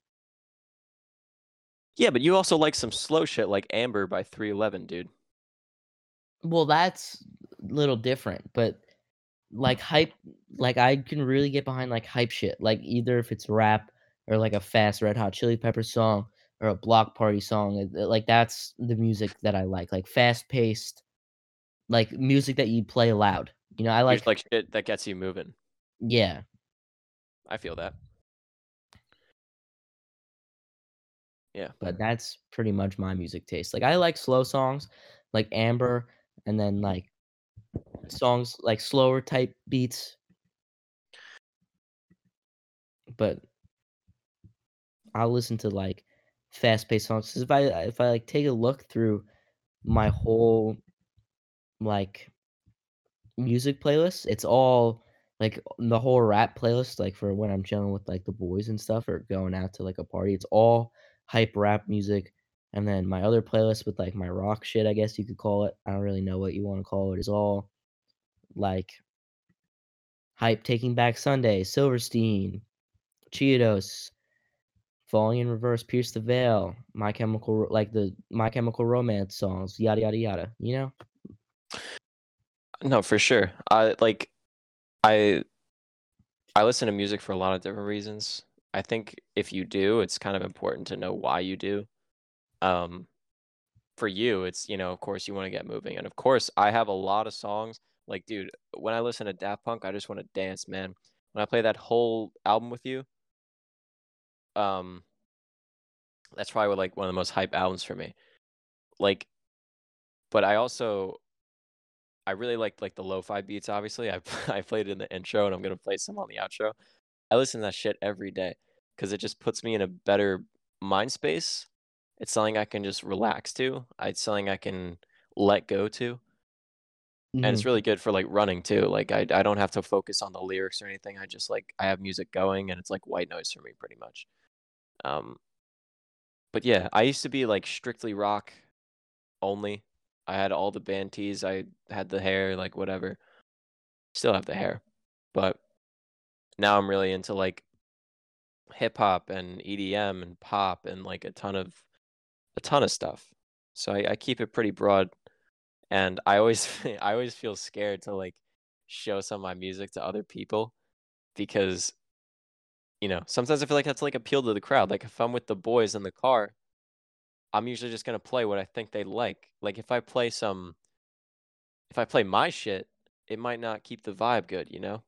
Yeah, but you also like some slow shit like Amber by 311, dude. Well, that's a little different, but like hype like I can really get behind like hype shit. Like either if it's rap or like a fast Red Hot Chili Pepper song or a block party song. Like that's the music that I like. Like fast paced, like music that you play loud. You know, I like like shit that gets you moving. Yeah. I feel that. Yeah. But that's pretty much my music taste. Like I like slow songs like Amber and then like songs like slower type beats. But I'll listen to like fast paced songs. If I uh, if I like take a look through my whole like music playlist, It's all like the whole rap playlist, like for when I'm chilling with like the boys and stuff or going out to like a party. It's all hype rap music. And then my other playlist with like my rock shit, I guess you could call it. I don't really know what you want to call it. it. Is all like hype Taking Back Sunday, Silverstein, Chiodos, Falling in Reverse, Pierce the Veil, My Chemical, like the My Chemical Romance songs, yada yada yada. You know? No, for sure. I like I I listen to music for a lot of different reasons. I think if you do, it's kind of important to know why you do. Um for you, it's, you know, of course you want to get moving. And of course, I have a lot of songs. Like, dude, when I listen to Daft Punk, I just want to dance, man. When I play that whole album with you, um that's probably like one of the most hype albums for me. Like but I also I really like like the lo-fi beats. Obviously, I I played it in the intro, and I'm gonna play some on the outro. I listen to that shit every day because it just puts me in a better mind space. It's something I can just relax to. It's something I can let go to, and it's Mhm. really good for like running too. Like I I don't have to focus on the lyrics or anything. I just like I have music going, and it's like white noise for me pretty much. Um, but yeah, I used to be like strictly rock only. I had all the band tees. I had the hair, like whatever. Still have the hair, but now I'm really into like hip hop and EDM and pop and like a ton of a ton of stuff. So I, I keep it pretty broad, and I always I always feel scared to like show some of my music to other people because you know sometimes I feel like that's like appeal to the crowd. Like if I'm with the boys in the car, I'm usually just gonna play what I think they like. Like if I play some, if I play my shit, it might not keep the vibe good, you know.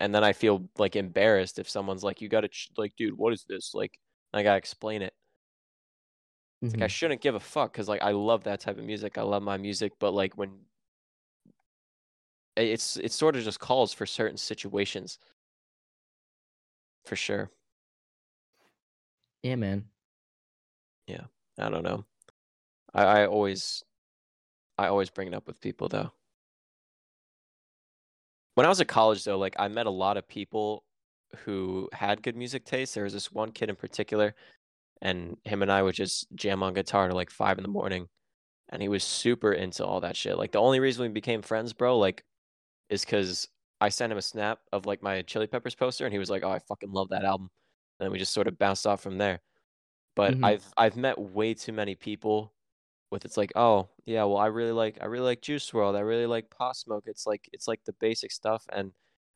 And then I feel like embarrassed if someone's like, "You gotta ch- like, dude, what is this?" Like, I gotta explain it. It's like I Mhm. shouldn't give a fuck because like I love that type of music. I love my music, but like when it's it sort of just calls for certain situations, for sure. Yeah, man. Yeah, I don't know. I, I always I always bring it up with people though. When I was at college though, like I met a lot of people who had good music taste. There was this one kid in particular, and him and I would just jam on guitar to like five in the morning, and he was super into all that shit. Like the only reason we became friends, bro, like, is because I sent him a snap of like my Chili Peppers poster, and he was like, "Oh, I fucking love that album," and then we just sort of bounced off from there. But Mhm. I've I've met way too many people with it's like, oh yeah, well I really like I really like Juice WRLD, I really like Pop Smoke. It's like it's like the basic stuff, and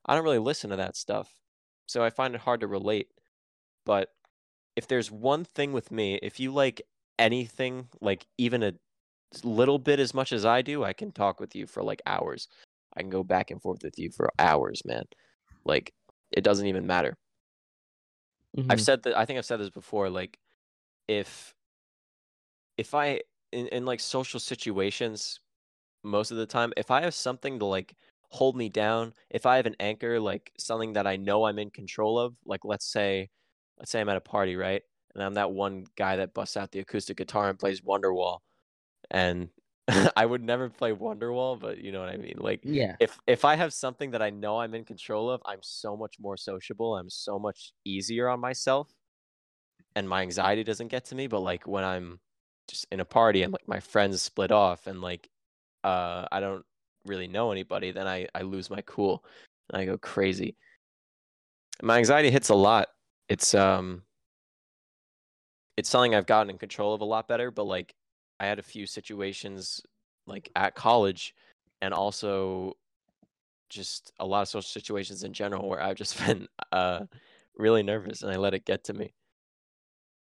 I don't really listen to that stuff, so I find it hard to relate. But if there's one thing with me, if you like anything, like even a little bit as much as I do, I can talk with you for like hours. I can go back and forth with you for hours, man. Like it doesn't even matter. I've Mhm. said that I think I've said this before, like if if I in, in like social situations most of the time, if I have something to like hold me down, if I have an anchor, like something that I know I'm in control of, like let's say let's say I'm at a party, right? And I'm that one guy that busts out the acoustic guitar and plays Wonderwall. And I would never play Wonderwall, but you know what I mean. Like Yeah. if if I have something that I know I'm in control of, I'm so much more sociable. I'm so much easier on myself and my anxiety doesn't get to me. But like when I'm just in a party and like my friends split off and like uh I don't really know anybody, then I I lose my cool and I go crazy. My anxiety hits a lot. It's um it's something I've gotten in control of a lot better, but like I had a few situations like at college and also just a lot of social situations in general where I've just been uh really nervous and I let it get to me.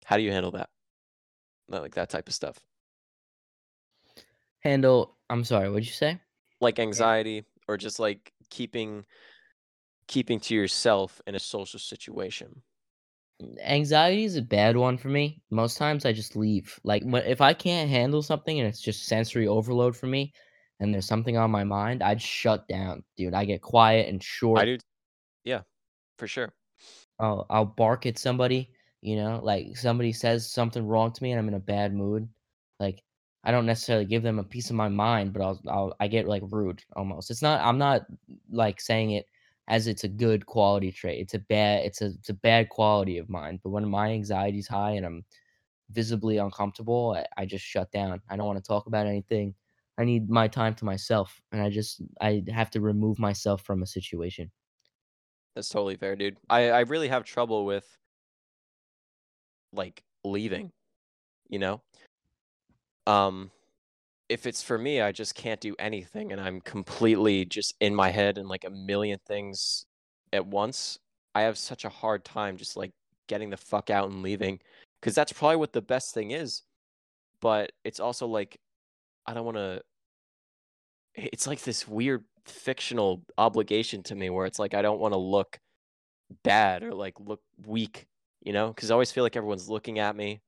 How do you handle that? Like that type of stuff. Handle. I'm sorry. What'd you say? Like anxiety or just like keeping keeping to yourself in a social situation. Anxiety is a bad one for me. Most times I just leave. Like if I can't handle something and it's just sensory overload for me and there's something on my mind, I'd shut down, dude. I get quiet and short. I do yeah, for sure. I'll, I'll bark at somebody, you know, like somebody says something wrong to me and I'm in a bad mood. Like I don't necessarily give them a piece of my mind, but I'll, I'll I get like rude almost. It's not I'm not like saying it as it's a good quality trait. It's a bad it's a it's a bad quality of mine. But when my anxiety's high and I'm visibly uncomfortable, I, I just shut down. I don't want to talk about anything. I need my time to myself, and I just I have to remove myself from a situation. That's totally fair, dude. I I really have trouble with like leaving, you know? Um if it's for me, I just can't do anything and I'm completely just in my head and like a million things at once. I have such a hard time just like getting the fuck out and leaving cuz that's probably what the best thing is. But it's also like I don't want to it's like this weird fictional obligation to me where it's like I don't want to look bad or like look weak, you know? Cuz I always feel like everyone's looking at me.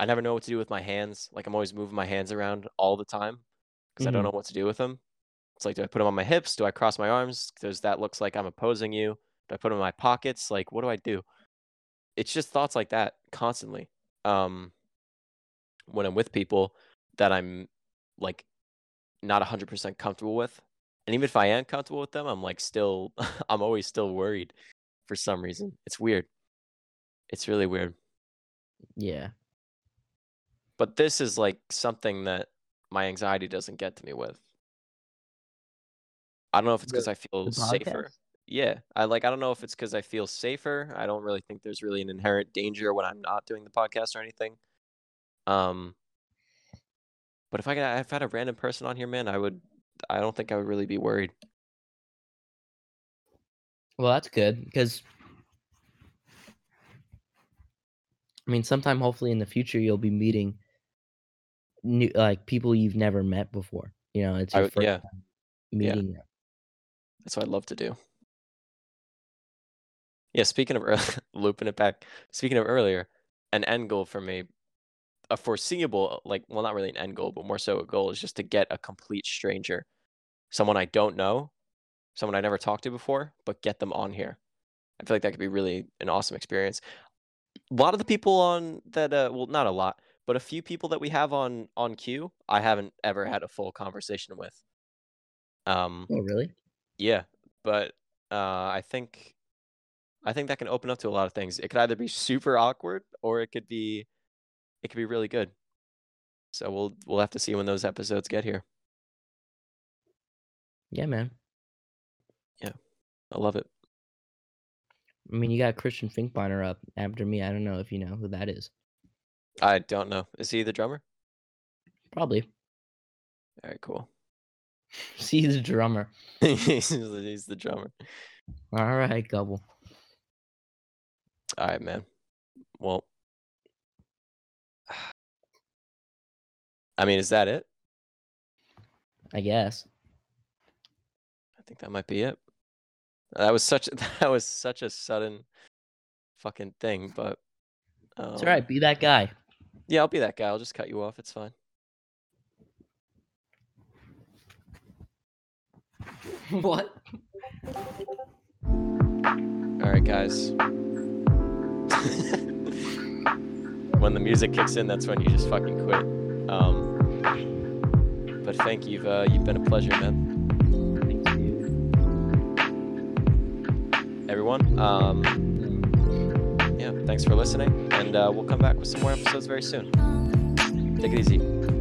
I never know what to do with my hands. Like I'm always moving my hands around all the time because I don't Mhm. know what to do with them. It's like, do I put them on my hips? Do I cross my arms? Does that looks like I'm opposing you? Do I put them in my pockets? Like, what do I do? It's just thoughts like that constantly. Um, when I'm with people that I'm like not 100% comfortable with. And even if I am comfortable with them, I'm like still, I'm always still worried for some reason. It's weird. It's really weird. Yeah. But this is like something that my anxiety doesn't get to me with. I don't know if it's because I feel safer. Yeah, I like. I don't know if it's because I feel safer. I don't really think there's really an inherent danger when I'm not doing the podcast or anything. Um, but if I got, if I had a random person on here, man, I would. I don't think I would really be worried. Well, that's good because I mean, sometime hopefully in the future you'll be meeting new like people you've never met before. You know, it's I your would, first yeah, time meeting them. that's what I'd love to do. Yeah, speaking of looping it back, speaking of earlier, an end goal for me, a foreseeable, like, well, not really an end goal, but more so a goal is just to get a complete stranger, someone I don't know, someone I never talked to before, but get them on here. I feel like that could be really an awesome experience. A lot of the people on that, uh, well, not a lot, but a few people that we have on on queue, I haven't ever had a full conversation with. Um, Oh, really? yeah, but uh, I think I think that can open up to a lot of things. It could either be super awkward or it could be it could be really good. So we'll we'll have to see when those episodes get here. Yeah, man. Yeah. I love it. I mean, you got Christian Finkbeiner up after me. I don't know if you know who that is. I don't know. Is he the drummer? Probably. All right, cool. See the drummer. he's, the- he's the drummer. All right, Gubble. All right, man. Well, I mean, is that it? I guess. I think that might be it. That was such that was such a sudden fucking thing, but um, It's all right. Be that guy. Yeah, I'll be that guy. I'll just cut you off. It's fine. what? All right, guys. when the music kicks in, that's when you just fucking quit. Um, but thank you. Uh, you've been a pleasure, man. Thank you. Everyone. Um, yeah, thanks for listening, and uh, we'll come back with some more episodes very soon. Take it easy.